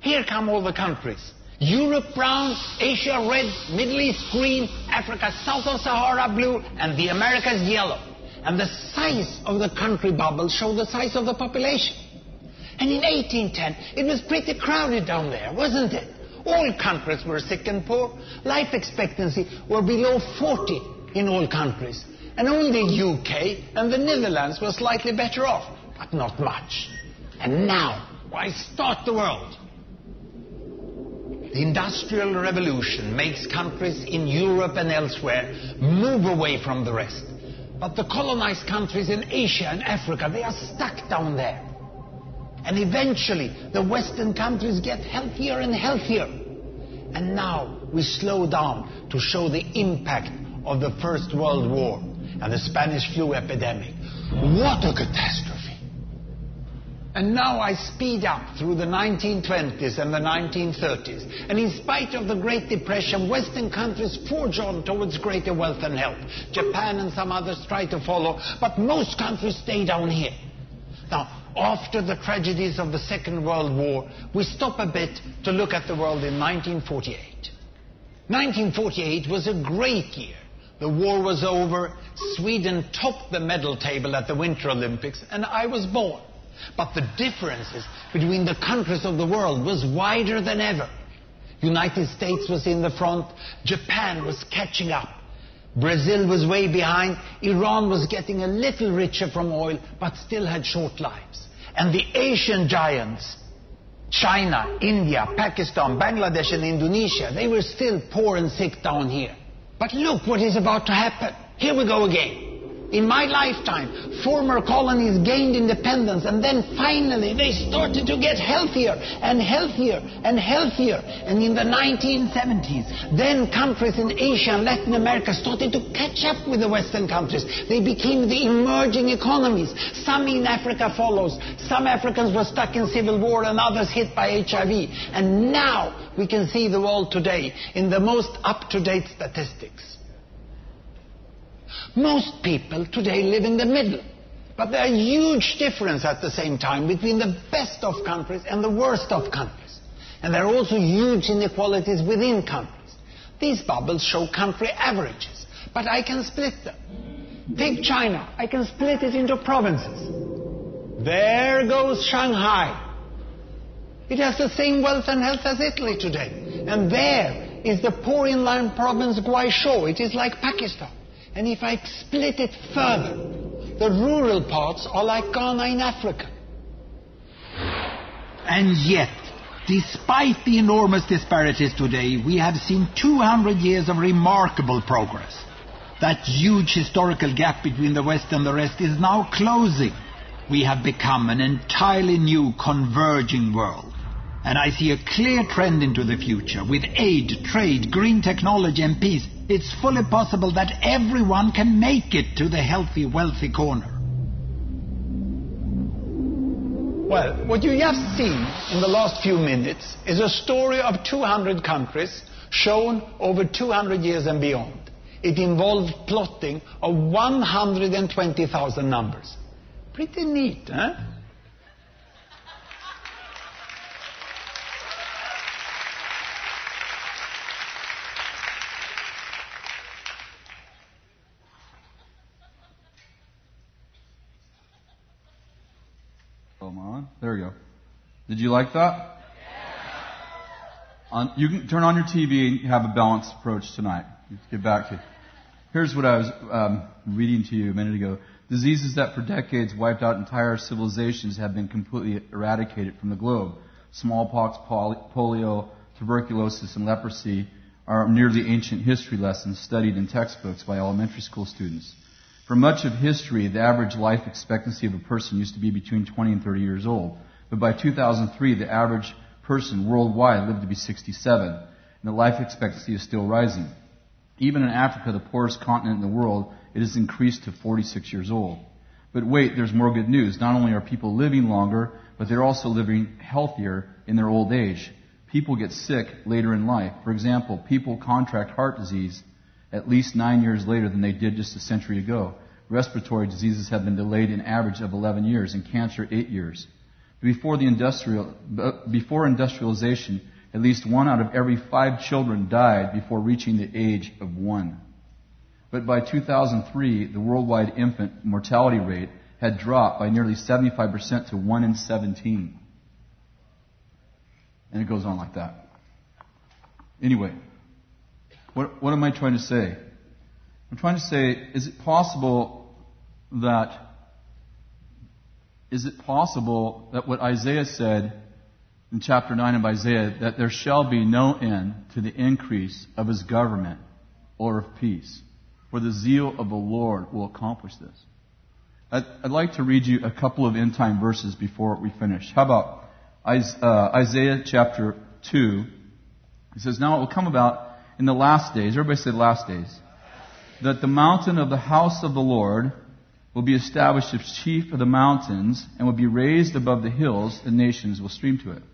Here come all the countries. Europe brown, Asia red, Middle East green, Africa south of Sahara blue, and the Americas yellow. And the size of the country bubble show the size of the population. And in 1810, it was pretty crowded down there, wasn't it? All countries were sick and poor. Life expectancy were below 40 in all countries. And only UK and the Netherlands were slightly better off, but not much. And now, why start the world? The Industrial Revolution makes countries in Europe and elsewhere move away from the rest. But the colonized countries in Asia and Africa, they are stuck down there. And eventually, the Western countries get healthier and healthier. And now we slow down to show the impact of the First World War and the Spanish flu epidemic. What a catastrophe! And now I speed up through the 1920s and the 1930s. And in spite of the Great Depression, Western countries forge on towards greater wealth and health. Japan and some others try to follow, but most countries stay down here. Now, after the tragedies of the Second World War, we stop a bit to look at the world in 1948. 1948 was a great year. The war was over, Sweden topped the medal table at the Winter Olympics, and I was born. But the differences between the countries of the world was wider than ever. United States was in the front, Japan was catching up. Brazil was way behind, Iran was getting a little richer from oil, but still had short lives. And the Asian giants, China, India, Pakistan, Bangladesh and Indonesia, they were still poor and sick down here. But look what is about to happen. Here we go again. In my lifetime, former colonies gained independence and then finally they started to get healthier and healthier and healthier. And in the 1970s, then countries in Asia and Latin America started to catch up with the Western countries. They became the emerging economies. Some in Africa follows. Some Africans were stuck in civil war and others hit by HIV. And now we can see the world today in the most up-to-date statistics. Most people today live in the middle. But there are huge differences at the same time between the best of countries and the worst of countries. And there are also huge inequalities within countries. These bubbles show country averages, but I can split them. Take China, I can split it into provinces. There goes Shanghai. It has the same wealth and health as Italy today. And there is the poor inland province Guizhou. It is like Pakistan. And if I split it further, the rural parts are like Ghana in Africa. And yet, despite the enormous disparities today, we have seen 200 years of remarkable progress. That huge historical gap between the West and the rest is now closing. We have become an entirely new converging world. And I see a clear trend into the future with aid, trade, green technology and peace it's fully possible that everyone can make it to the healthy, wealthy corner. Well, what you have seen in the last few minutes is a story of 200 countries shown over 200 years and beyond. It involved plotting of 120,000 numbers. Pretty neat, huh? Come on. There we go. Did you like that? On, you can turn on your TV and have a balanced approach tonight. Let's get back to. Here's what I was um, reading to you a minute ago. Diseases that for decades wiped out entire civilizations have been completely eradicated from the globe. Smallpox, polio, tuberculosis, and leprosy are nearly ancient history lessons studied in textbooks by elementary school students. For much of history, the average life expectancy of a person used to be between 20 and 30 years old. But by 2003, the average person worldwide lived to be 67, and the life expectancy is still rising. Even in Africa, the poorest continent in the world, it has increased to 46 years old. But wait, there's more good news. Not only are people living longer, but they're also living healthier in their old age. People get sick later in life. For example, people contract heart disease at least nine years later than they did just a century ago. Respiratory diseases have been delayed an average of 11 years, and cancer eight years. Before, the industrial, before industrialization, at least one out of every five children died before reaching the age of one. But by 2003, the worldwide infant mortality rate had dropped by nearly 75% to 1 in 17. And it goes on like that. Anyway, what, what am I trying to say? I'm trying to say, is it possible that is it possible that what Isaiah said in chapter 9 of Isaiah, that there shall be no end to the increase of his government or of peace, for the zeal of the Lord will accomplish this. I'd, I'd like to read you a couple of end time verses before we finish. How about uh, Isaiah chapter 2? It says, Now it will come about in the last days, everybody say last days, that the mountain of the house of the Lord will be established as chief of the mountains and will be raised above the hills, and nations will stream to it.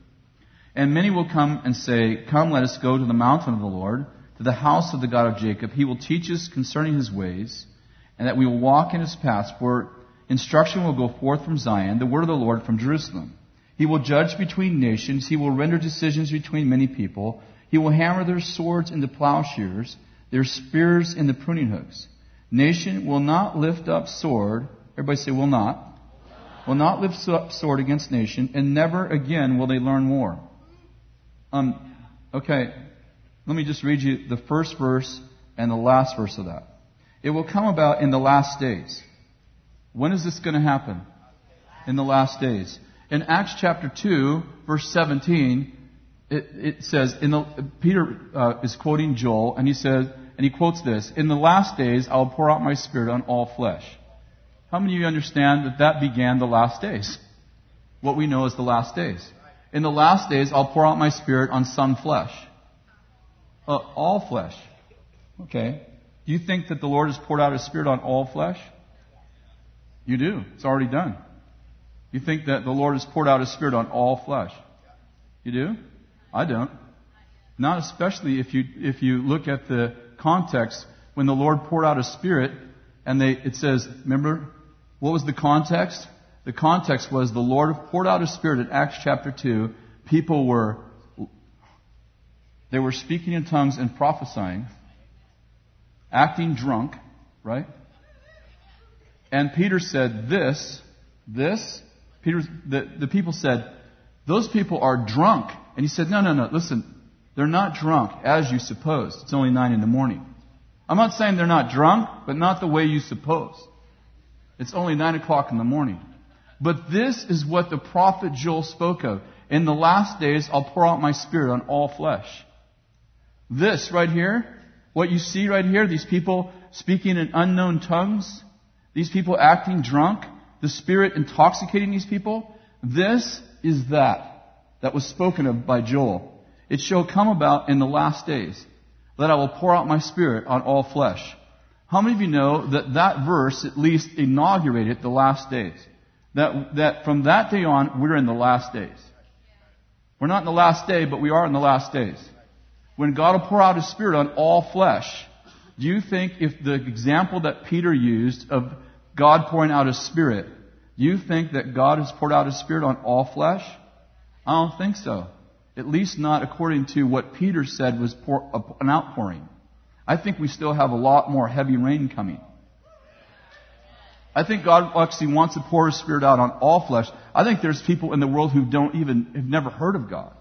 And many will come and say, Come, let us go to the mountain of the Lord, to the house of the God of Jacob. He will teach us concerning his ways, and that we will walk in his paths. For instruction will go forth from Zion, the word of the Lord from Jerusalem. He will judge between nations. He will render decisions between many people. He will hammer their swords into plowshares, their spears into pruning hooks. Nation will not lift up sword. Everybody say, will not. Will not lift up sword against nation, and never again will they learn war. Um, okay, let me just read you the first verse and the last verse of that. It will come about in the last days. When is this going to happen? In the last days. In Acts chapter 2, verse 17, it, it says, in the, Peter uh, is quoting Joel, and he says, and he quotes this In the last days, I will pour out my spirit on all flesh. How many of you understand that that began the last days? What we know as the last days. In the last days, I'll pour out my spirit on some flesh. Uh, all flesh. Okay. Do you think that the Lord has poured out his spirit on all flesh? You do. It's already done. You think that the Lord has poured out his spirit on all flesh? You do? I don't. Not especially if you, if you look at the context when the Lord poured out His Spirit, and they, it says, remember, what was the context? The context was the Lord poured out His Spirit in Acts chapter 2. People were, they were speaking in tongues and prophesying, acting drunk, right? And Peter said, this, this, Peter, the, the people said, those people are drunk. And he said, no, no, no, listen, they're not drunk as you suppose. It's only nine in the morning. I'm not saying they're not drunk, but not the way you suppose. It's only nine o'clock in the morning. But this is what the prophet Joel spoke of. In the last days, I'll pour out my spirit on all flesh. This right here, what you see right here, these people speaking in unknown tongues, these people acting drunk, the spirit intoxicating these people, this is that that was spoken of by Joel. It shall come about in the last days. that I will pour out my spirit on all flesh. How many of you know that that verse at least inaugurated the last days? That, that from that day on, we're in the last days. We're not in the last day, but we are in the last days. When God will pour out His Spirit on all flesh, do you think if the example that Peter used of God pouring out His Spirit, do you think that God has poured out His Spirit on all flesh? I don't think so. At least not according to what Peter said was pour, an outpouring. I think we still have a lot more heavy rain coming. I think God actually wants to pour His Spirit out on all flesh. I think there's people in the world who don't even, have never heard of God.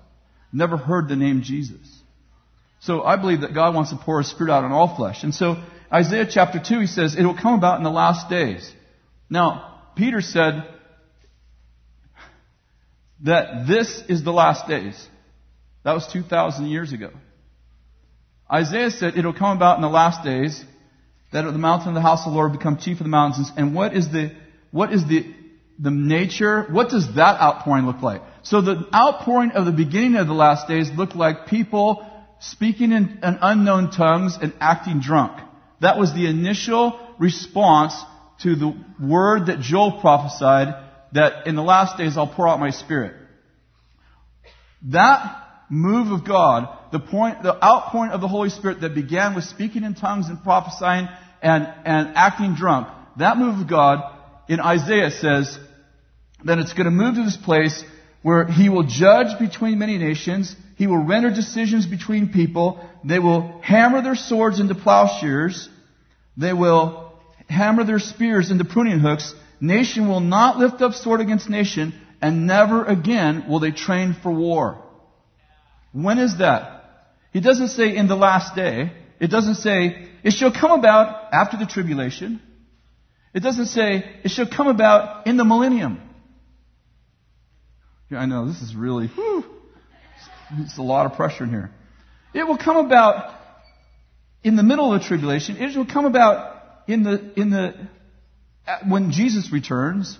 Never heard the name Jesus. So I believe that God wants to pour His Spirit out on all flesh. And so Isaiah chapter 2, he says, it will come about in the last days. Now, Peter said that this is the last days. That was 2,000 years ago. Isaiah said it'll come about in the last days that the mountain of the house of the Lord will become chief of the mountains. And what is the, what is the, the nature? What does that outpouring look like? So the outpouring of the beginning of the last days looked like people speaking in, unknown tongues and acting drunk. That was the initial response to the word that Joel prophesied that in the last days I'll pour out my spirit. That move of God, the point, the outpouring of the Holy Spirit that began with speaking in tongues and prophesying and, and acting drunk, that move of God in Isaiah says that it's going to move to this place where he will judge between many nations. He will render decisions between people. They will hammer their swords into plowshares. They will hammer their spears into pruning hooks. Nation will not lift up sword against nation, and never again will they train for war. When is that? He doesn't say in the last day. It doesn't say it shall come about after the tribulation. It doesn't say it shall come about in the millennium. Yeah, I know this is really, whew, it's a lot of pressure in here. It will come about in the middle of the tribulation. It will come about in the, in the, when Jesus returns.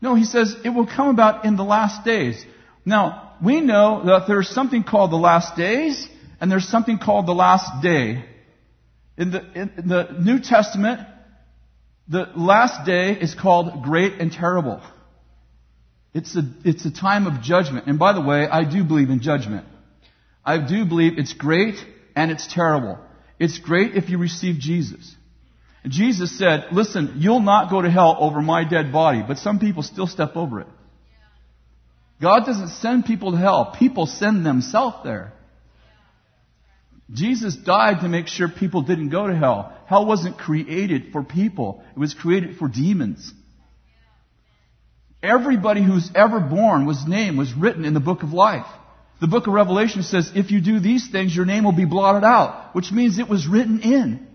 No, he says it will come about in the last days. Now, we know that there's something called the last days and there's something called the last day. In the, in the New Testament, the last day is called great and terrible. It's a, it's a time of judgment. And by the way, I do believe in judgment. I do believe it's great and it's terrible. It's great if you receive Jesus. Jesus said, listen, you'll not go to hell over my dead body, but some people still step over it. God doesn't send people to hell. People send themselves there. Jesus died to make sure people didn't go to hell. Hell wasn't created for people. It was created for demons. Everybody who's ever born was name was written in the book of life. The book of Revelation says, if you do these things, your name will be blotted out, which means it was written in.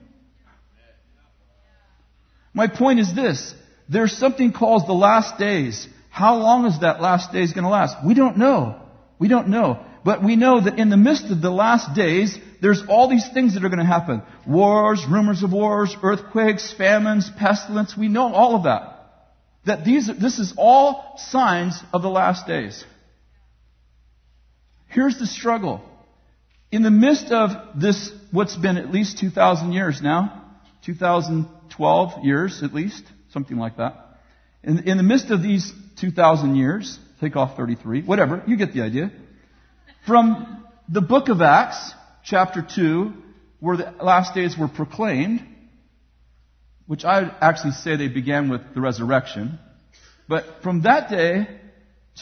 My point is this. There's something called the last days. How long is that last days going to last? We don't know. We don't know. But we know that in the midst of the last days, there's all these things that are going to happen. Wars, rumors of wars, earthquakes, famines, pestilence. We know all of that. That these, this is all signs of the last days. Here's the struggle. In the midst of this, what's been at least 2,000 years now, 2012 years at least, something like that. In, in the midst of these 2,000 years, take off 33, whatever, you get the idea. From the book of Acts, chapter 2, where the last days were proclaimed, which I would actually say they began with the resurrection. But from that day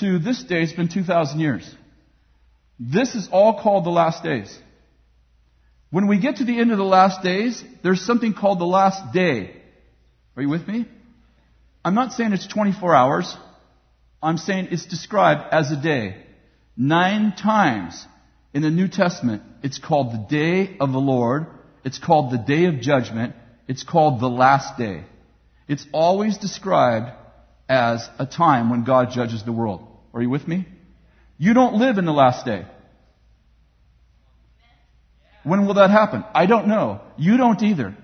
to this day, it's been 2,000 years. This is all called the last days. When we get to the end of the last days, there's something called the last day. Are you with me? I'm not saying it's 24 hours. I'm saying it's described as a day. Nine times in the New Testament, it's called the day of the Lord. It's called the day of judgment. It's called the last day. It's always described as a time when God judges the world. Are you with me? You don't live in the last day. When will that happen? I don't know. You don't either.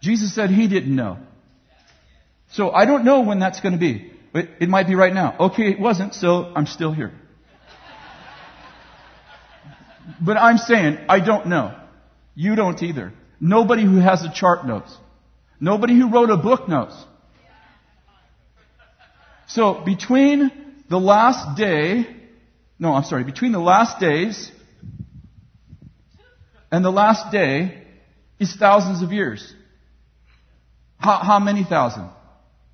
Jesus said he didn't know. So I don't know when that's going to be. But it might be right now. Okay, it wasn't, so I'm still here. But I'm saying, I don't know. You don't either. Nobody who has a chart knows. Nobody who wrote a book knows. So between the last day, no, I'm sorry, between the last days and the last day is thousands of years. How, how many thousand?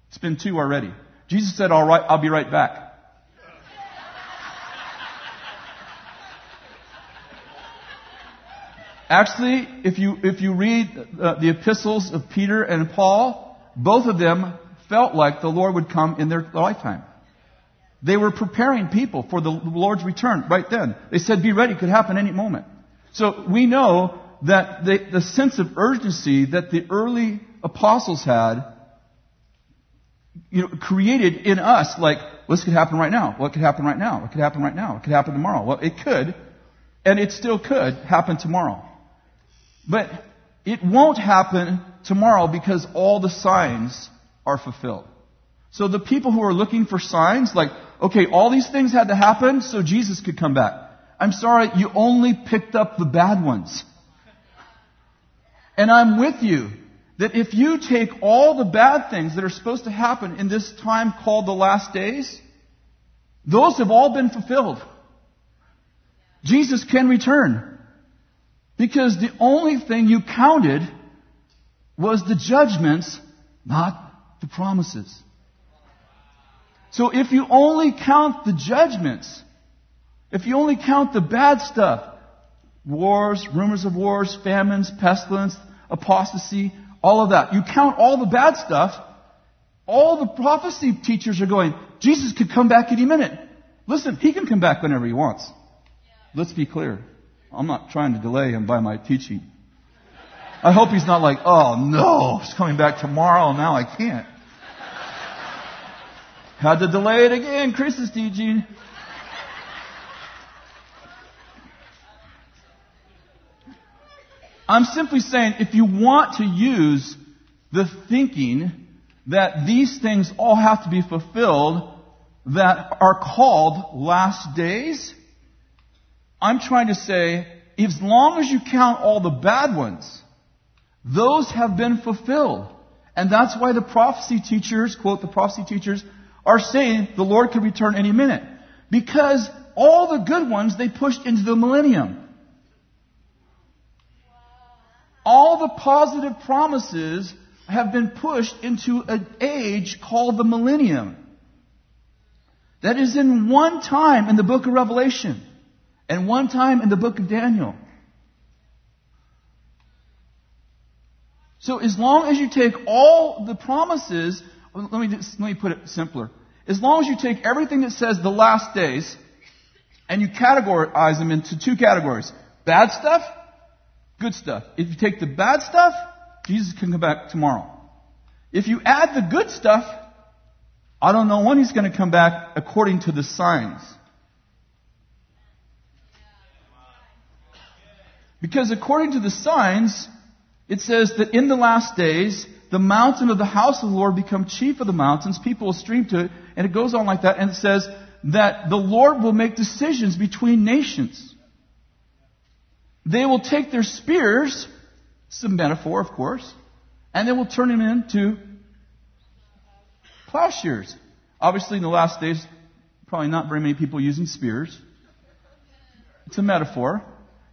It's been two already. Jesus said, all right, I'll be right back. Actually, if you, if you read uh, the epistles of Peter and Paul, both of them felt like the Lord would come in their lifetime. They were preparing people for the Lord's return right then. They said, be ready, it could happen any moment. So we know that the, the sense of urgency that the early apostles had, you know, created in us, like, this could happen right now. What could happen right now? What could happen right now? What could happen tomorrow? Well, it could, and it still could happen tomorrow. But it won't happen tomorrow because all the signs are fulfilled. So the people who are looking for signs, like, okay, all these things had to happen so Jesus could come back. I'm sorry, you only picked up the bad ones. And I'm with you that if you take all the bad things that are supposed to happen in this time called the last days, those have all been fulfilled. Jesus can return. Because the only thing you counted was the judgments, not the promises. So if you only count the judgments, if you only count the bad stuff, wars, rumors of wars, famines, pestilence, apostasy, all of that, you count all the bad stuff, all the prophecy teachers are going, Jesus could come back any minute. Listen, he can come back whenever he wants. Let's be clear. I'm not trying to delay him by my teaching. I hope he's not like, oh no, he's coming back tomorrow, now I can't. Had to delay it again, Chris is teaching. I'm simply saying if you want to use the thinking that these things all have to be fulfilled that are called last days, I'm trying to say, as long as you count all the bad ones, those have been fulfilled. And that's why the prophecy teachers, quote the prophecy teachers, are saying the Lord could return any minute. Because all the good ones they pushed into the millennium. All the positive promises have been pushed into an age called the millennium. That is in one time in the book of Revelation and one time in the book of Daniel. So as long as you take all the promises, let me, just, let me put it simpler. As long as you take everything that says the last days and you categorize them into two categories. Bad stuff, good stuff. If you take the bad stuff, Jesus can come back tomorrow. If you add the good stuff, I don't know when he's going to come back according to the signs. Because according to the signs, it says that in the last days, the mountain of the house of the Lord become chief of the mountains. People will stream to it. And it goes on like that. And it says that the Lord will make decisions between nations. They will take their spears, a metaphor, of course, and they will turn them into plowshares. Obviously, in the last days, probably not very many people using spears. It's a metaphor.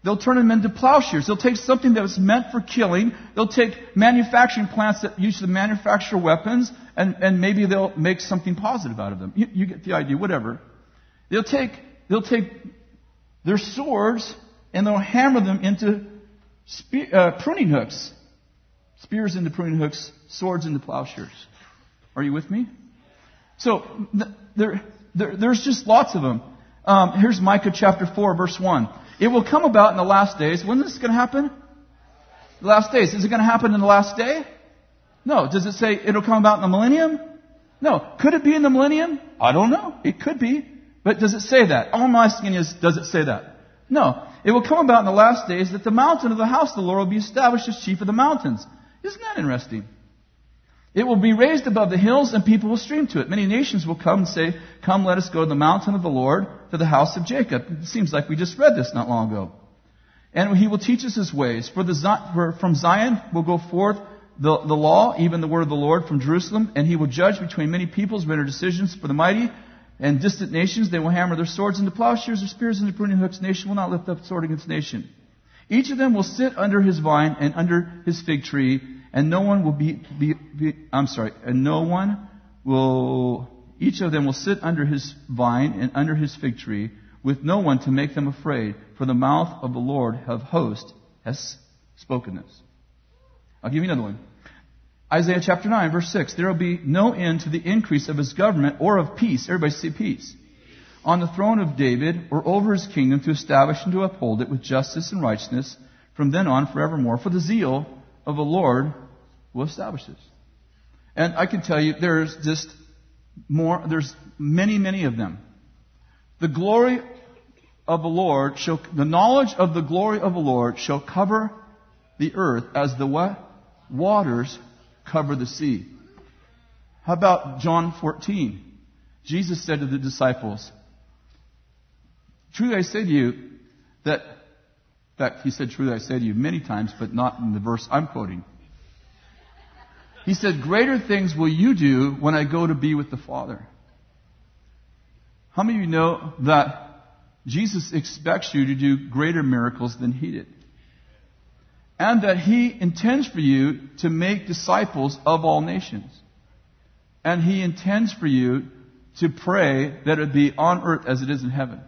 They'll turn them into plowshares. They'll take something that was meant for killing. They'll take manufacturing plants that used to manufacture weapons, and, and maybe they'll make something positive out of them. You, you get the idea, whatever. They'll take, they'll take their swords and they'll hammer them into spear, uh, pruning hooks. Spears into pruning hooks, swords into plowshares. Are you with me? So, there, there, there's just lots of them. Um, here's Micah chapter 4, verse 1. It will come about in the last days. When is this going to happen? The last days. Is it going to happen in the last day? No. Does it say it'll come about in the millennium? No. Could it be in the millennium? I don't know. It could be. But does it say that? All I'm asking is, does it say that? No. It will come about in the last days that the mountain of the house of the Lord will be established as chief of the mountains. Isn't that interesting? It will be raised above the hills and people will stream to it. Many nations will come and say, Come, let us go to the mountain of the Lord, to the house of Jacob. It seems like we just read this not long ago. And he will teach us his ways. For, the, for from Zion will go forth the, the law, even the word of the Lord from Jerusalem, and he will judge between many peoples, render decisions for the mighty and distant nations. They will hammer their swords into plowshares, their spears into pruning hooks. Nation will not lift up sword against nation. Each of them will sit under his vine and under his fig tree, and no one will be, be, be I'm sorry, and no one will, each of them will sit under his vine and under his fig tree, with no one to make them afraid, for the mouth of the Lord of hosts has spoken this. I'll give you another one. Isaiah chapter 9, verse 6. There will be no end to the increase of his government or of peace. Everybody say peace. On the throne of David or over his kingdom to establish and to uphold it with justice and righteousness from then on forevermore. For the zeal of the Lord will establish this. And I can tell you there's just more, there's many, many of them. The glory of the Lord shall, the knowledge of the glory of the Lord shall cover the earth as the what? Waters cover the sea. How about John 14? Jesus said to the disciples, Truly I say to you that, in fact, he said, Truly I say to you many times, but not in the verse I'm quoting. He said, Greater things will you do when I go to be with the Father. How many of you know that Jesus expects you to do greater miracles than he did? And that He intends for you to make disciples of all nations. And He intends for you to pray that it be on earth as it is in heaven.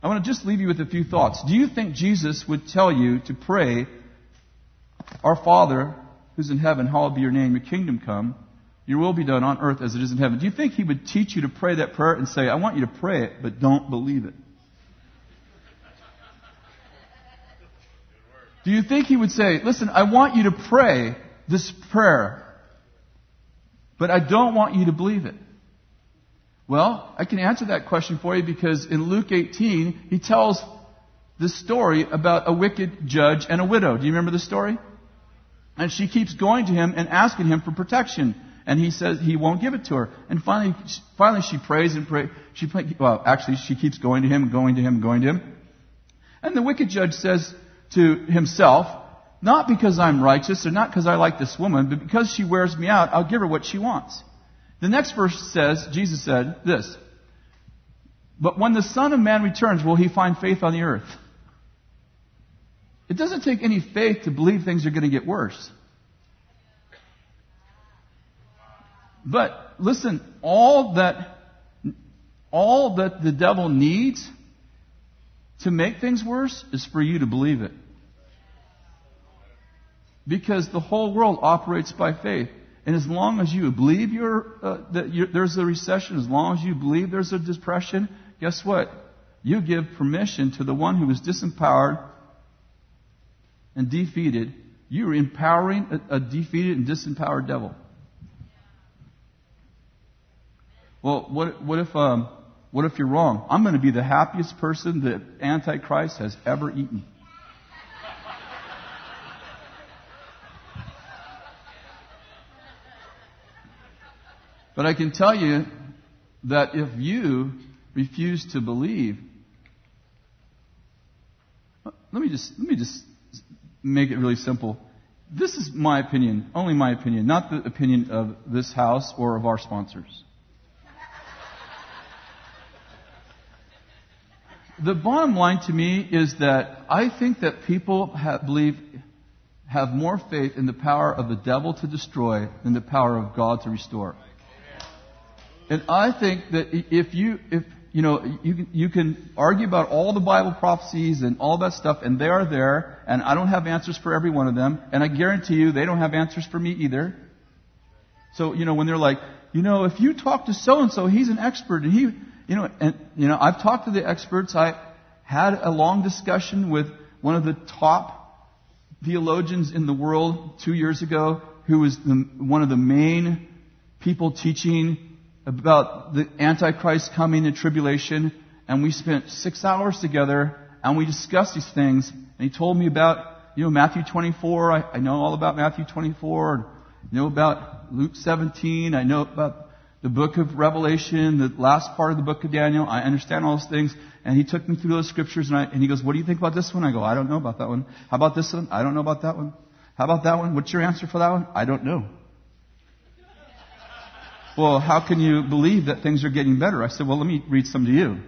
I want to just leave you with a few thoughts. Do you think Jesus would tell you to pray, Our Father who's in heaven, hallowed be your name, your kingdom come, your will be done on earth as it is in heaven? Do you think He would teach you to pray that prayer and say, I want you to pray it, but don't believe it? Do you think he would say, listen, I want you to pray this prayer, but I don't want you to believe it? Well, I can answer that question for you because in Luke 18, he tells the story about a wicked judge and a widow. Do you remember the story? And she keeps going to him and asking him for protection. And he says he won't give it to her. And finally, finally she prays and prays. She, well, actually, she keeps going to him, going to him, going to him. And the wicked judge says, to himself, not because I'm righteous or not because I like this woman, but because she wears me out, I'll give her what she wants. The next verse says, Jesus said this, But when the Son of Man returns, will he find faith on the earth? It doesn't take any faith to believe things are going to get worse. But listen, all that, all that the devil needs to make things worse is for you to believe it. Because the whole world operates by faith. And as long as you believe uh, that there's a recession, as long as you believe there's a depression, guess what? You give permission to the one who is disempowered and defeated. You're empowering a, a defeated and disempowered devil. Well, what, what if um, what if you're wrong? I'm going to be the happiest person that Antichrist has ever eaten. But I can tell you that if you refuse to believe, let me just let me just make it really simple. This is my opinion, only my opinion, not the opinion of this house or of our sponsors. The bottom line to me is that I think that people have, believe have more faith in the power of the devil to destroy than the power of God to restore. And I think that if you, if, you know, you, you can argue about all the Bible prophecies and all that stuff, and they are there, and I don't have answers for every one of them, and I guarantee you they don't have answers for me either. So, you know, when they're like, you know, if you talk to so and so, he's an expert, and he, you know, and, you know, I've talked to the experts. I had a long discussion with one of the top theologians in the world two years ago who was the, one of the main people teaching about the Antichrist coming and tribulation. And we spent six hours together and we discussed these things. And he told me about, you know, Matthew 24. I, I know all about Matthew 24. I know about Luke 17. I know about the book of Revelation, the last part of the book of Daniel. I understand all those things. And he took me through those scriptures and, I, and he goes, what do you think about this one? I go, I don't know about that one. How about this one? I don't know about that one. How about that one? What's your answer for that one? I don't know. (laughs) well, how can you believe that things are getting better? I said, well, let me read some to you.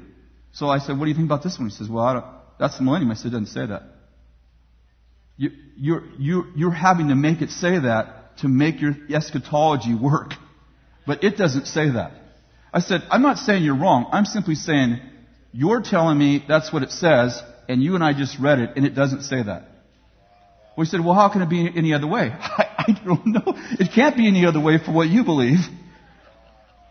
So I said, what do you think about this one? He says, well, I don't, that's the millennium. I said, it doesn't say that. You, you're, you're, you're having to make it say that to make your eschatology work. But it doesn't say that. I said, I'm not saying you're wrong. I'm simply saying you're telling me that's what it says, and you and I just read it, and it doesn't say that. We said, well, how can it be any other way? (laughs) I, I don't know. It can't be any other way for what you believe.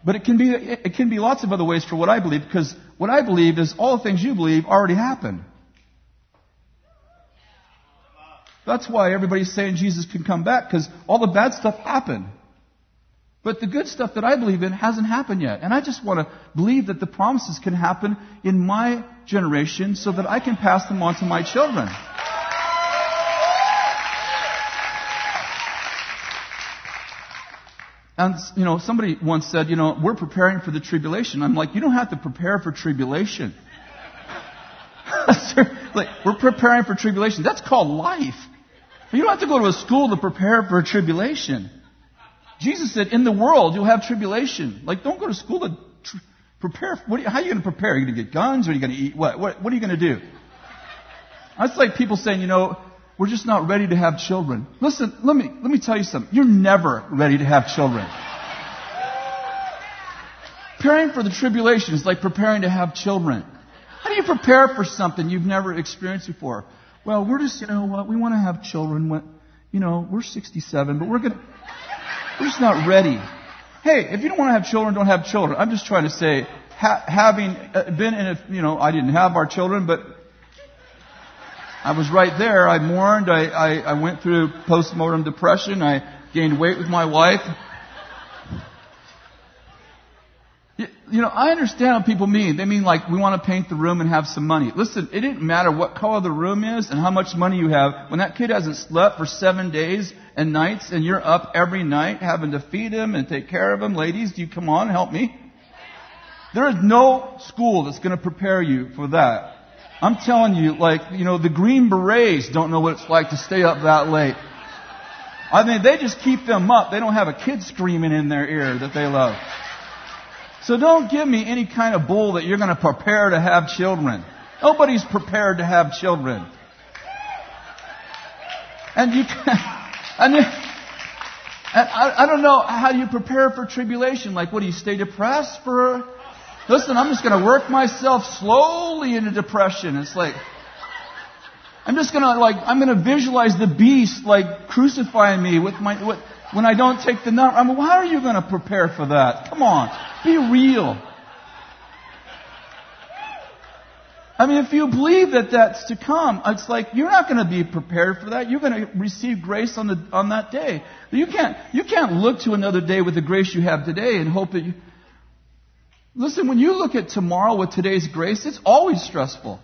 But it can be, it can be lots of other ways for what I believe, because what I believe is all the things you believe already happened. That's why everybody's saying Jesus can come back, because all the bad stuff happened. But the good stuff that I believe in hasn't happened yet. And I just want to believe that the promises can happen in my generation so that I can pass them on to my children. And, you know, somebody once said, you know, we're preparing for the tribulation. I'm like, you don't have to prepare for tribulation. (laughs) like, we're preparing for tribulation. That's called life. You don't have to go to a school to prepare for a tribulation. Jesus said, in the world, you'll have tribulation. Like, don't go to school to tr- prepare. What you, how are you going to prepare? Are you going to get guns? Or are you going to eat? What? What, what are you going to do? That's like people saying, you know, we're just not ready to have children. Listen, let me, let me tell you something. You're never ready to have children. Preparing for the tribulation is like preparing to have children. How do you prepare for something you've never experienced before? Well, we're just, you know what, we want to have children when, you know, we're 67, but we're going to, we're just not ready. Hey, if you don't want to have children, don't have children. I'm just trying to say, ha- having uh, been in a, you know, I didn't have our children, but I was right there. I mourned. I, I, I went through postmortem depression. I gained weight with my wife. You know, I understand what people mean. They mean like, we want to paint the room and have some money. Listen, it didn't matter what color the room is and how much money you have. When that kid hasn't slept for seven days and nights and you're up every night having to feed him and take care of him, ladies, do you come on, help me? There is no school that's going to prepare you for that. I'm telling you, like, you know, the Green Berets don't know what it's like to stay up that late. I mean, they just keep them up. They don't have a kid screaming in their ear that they love. So don't give me any kind of bull that you're going to prepare to have children. Nobody's prepared to have children. And you (laughs) can, and, and I, I don't know how you prepare for tribulation. Like, what do you stay depressed for? Listen, I'm just going to work myself slowly into depression. It's like, I'm just going to like, I'm going to visualize the beast like crucifying me with my, with, when I don't take the number. I mean, how are you going to prepare for that? Come on. Be real. I mean, if you believe that that's to come, it's like you're not going to be prepared for that. You're going to receive grace on the on that day. You can't you can't look to another day with the grace you have today and hope that you. Listen, when you look at tomorrow with today's grace, it's always stressful.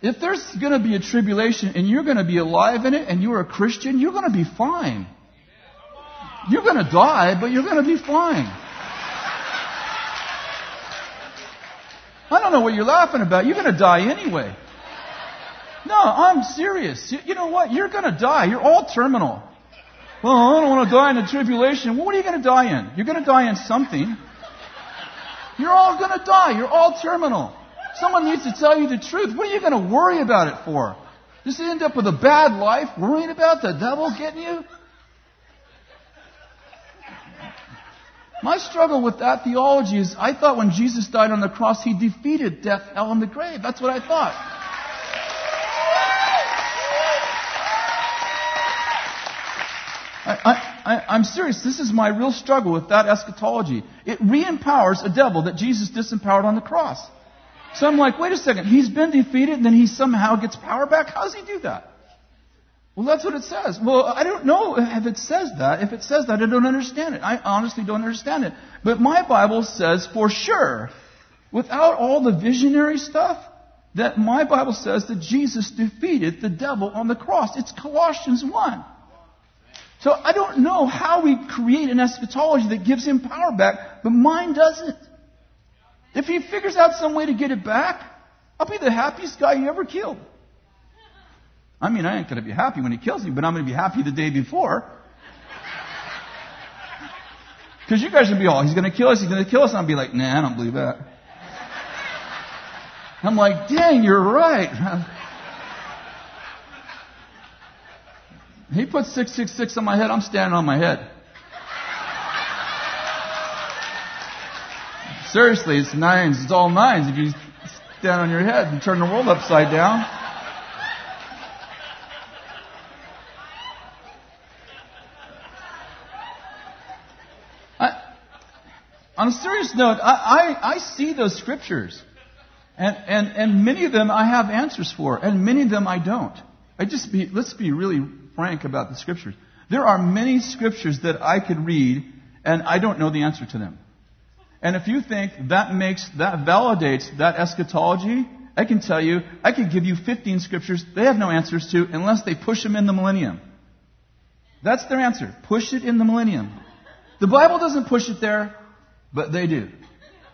If there's going to be a tribulation and you're going to be alive in it and you're a Christian, you're going to be fine. You're going to die, but you're going to be fine. I don't know what you're laughing about. You're going to die anyway. No, I'm serious. You, know what? You're going to die. You're all terminal. Well, I don't want to die in the tribulation. Well, what are you going to die in? You're going to die in something. You're all going to die. You're all terminal. Someone needs to tell you the truth. What are you going to worry about it for? Just end up with a bad life worrying about the devil getting you? My struggle with that theology is I thought when Jesus died on the cross, he defeated death, hell, and the grave. That's what I thought. I, am serious. This is my real struggle with that eschatology. It re-empowers a devil that Jesus disempowered on the cross. So I'm like, wait a second. He's been defeated and then he somehow gets power back? How does he do that? Well, that's what it says. Well, I don't know if it says that. If it says that, I don't understand it. I honestly don't understand it. But my Bible says for sure, without all the visionary stuff, that my Bible says that Jesus defeated the devil on the cross. It's Colossians 1. So I don't know how we create an eschatology that gives him power back, but mine doesn't. If he figures out some way to get it back, I'll be the happiest guy he ever killed. I mean, I ain't going to be happy when he kills me, but I'm going to be happy the day before. Because you guys to be all, he's going to kill us, he's going to kill us. And I'll be like, nah, I don't believe that. I'm like, dang, you're right. He put 666 on my head, I'm standing on my head. Seriously, it's nines. It's all nines. If you stand on your head and turn the world upside down. On a serious note, I, I, I see those scriptures. And, and, and many of them I have answers for, and many of them I don't. I just be, let's be really frank about the scriptures. There are many scriptures that I could read, and I don't know the answer to them. And if you think that makes, that validates that eschatology, I can tell you, I could give you 15 scriptures they have no answers to unless they push them in the millennium. That's their answer. Push it in the millennium. The Bible doesn't push it there, but they do.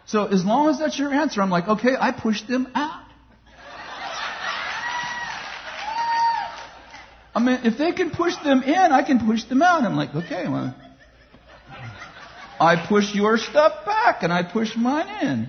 So as long as that's your answer, I'm like, okay, I pushed them out. I mean, if they can push them in, I can push them out. I'm like, okay, well, I push your stuff back and I push mine in.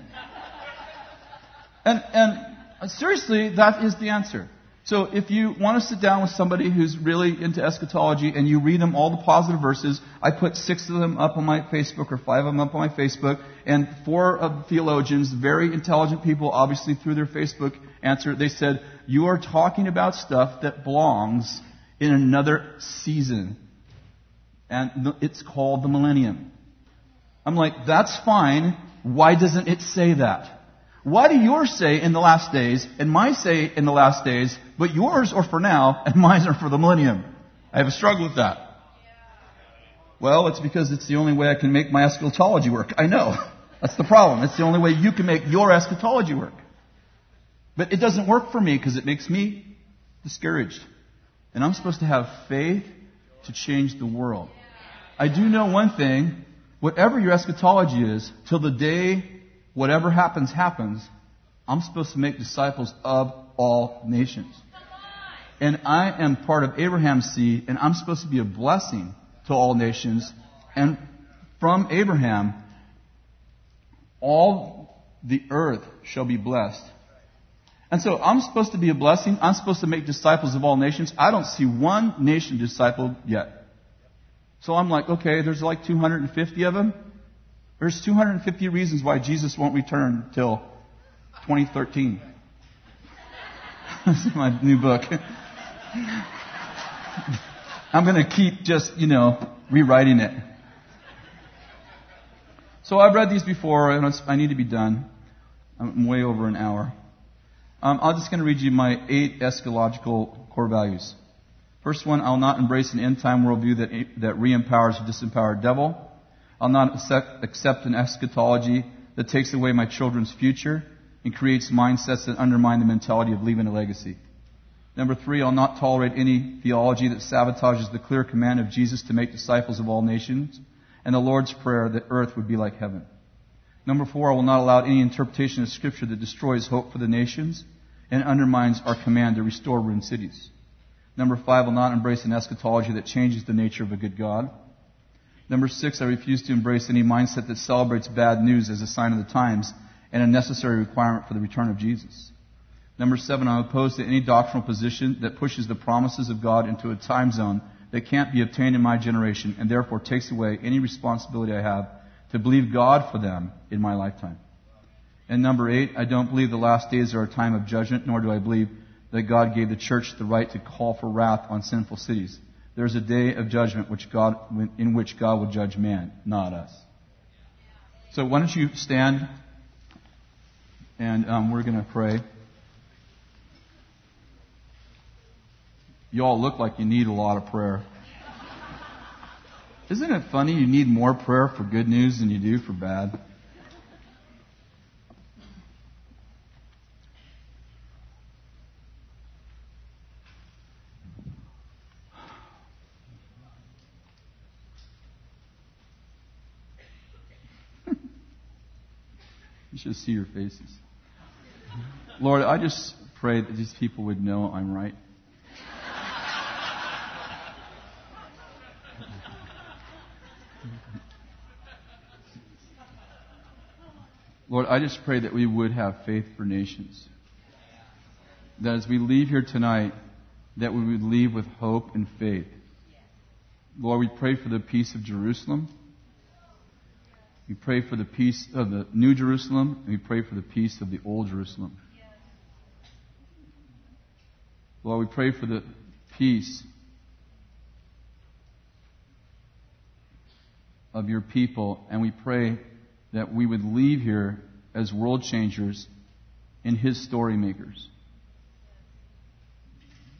And, and seriously, that is the answer. So if you want to sit down with somebody who's really into eschatology and you read them all the positive verses, I put six of them up on my Facebook or five of them up on my Facebook, and four of theologians, very intelligent people, obviously through their Facebook answer, they said, you are talking about stuff that belongs in another season. And it's called the millennium. I'm like, that's fine. Why doesn't it say that? Why do yours say in the last days and my say in the last days, but yours are for now and mine are for the millennium? I have a struggle with that. Well, it's because it's the only way I can make my eschatology work. I know. (laughs) That's the problem. It's the only way you can make your eschatology work. But it doesn't work for me because it makes me discouraged. And I'm supposed to have faith to change the world. I do know one thing whatever your eschatology is, till the day whatever happens, happens, I'm supposed to make disciples of all nations. And I am part of Abraham's seed, and I'm supposed to be a blessing to all nations. And from Abraham, all the earth shall be blessed. And so I'm supposed to be a blessing. I'm supposed to make disciples of all nations. I don't see one nation discipled yet. So I'm like, okay, there's like 250 of them. There's 250 reasons why Jesus won't return till 2013. (laughs) this is my new book. I'm going to keep just, you know, rewriting it. So I've read these before, and I need to be done. I'm way over an hour. Um, I'm just going to read you my eight eschatological core values. First one, I'll not embrace an end time worldview that, that re empowers a disempowered devil. I'll not accept, accept an eschatology that takes away my children's future and creates mindsets that undermine the mentality of leaving a legacy. Number three, I'll not tolerate any theology that sabotages the clear command of Jesus to make disciples of all nations and the Lord's prayer that earth would be like heaven. Number four, I will not allow any interpretation of Scripture that destroys hope for the nations and undermines our command to restore ruined cities. Number five, I will not embrace an eschatology that changes the nature of a good God. Number six, I refuse to embrace any mindset that celebrates bad news as a sign of the times and a necessary requirement for the return of Jesus. Number seven, I'm opposed to any doctrinal position that pushes the promises of God into a time zone that can't be obtained in my generation and therefore takes away any responsibility I have to believe God for them in my lifetime. And number eight, I don't believe the last days are a time of judgment, nor do I believe that God gave the church the right to call for wrath on sinful cities. There's a day of judgment which God, in which God will judge man, not us. So why don't you stand and um, we're going to pray. You all look like you need a lot of prayer. Isn't it funny you need more prayer for good news than you do for bad? (laughs) You should see your faces. Lord, I just pray that these people would know I'm right. Lord, I just pray that we would have faith for nations. That as we leave here tonight, that we would leave with hope and faith. Lord, we pray for the peace of Jerusalem. We pray for the peace of the New Jerusalem, and we pray for the peace of the Old Jerusalem. Lord, we pray for the peace of your people, and we pray that we would leave here as world changers and his story makers.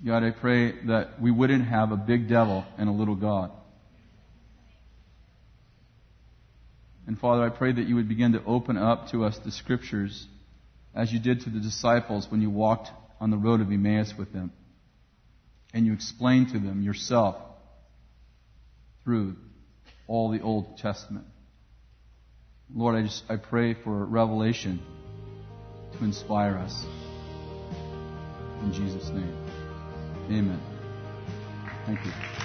God, I pray that we wouldn't have a big devil and a little God. And Father, I pray that you would begin to open up to us the scriptures as you did to the disciples when you walked on the road of Emmaus with them. And you explained to them yourself through all the Old Testament. Lord, I just I pray for revelation to inspire us. In Jesus' name. Amen. Thank you.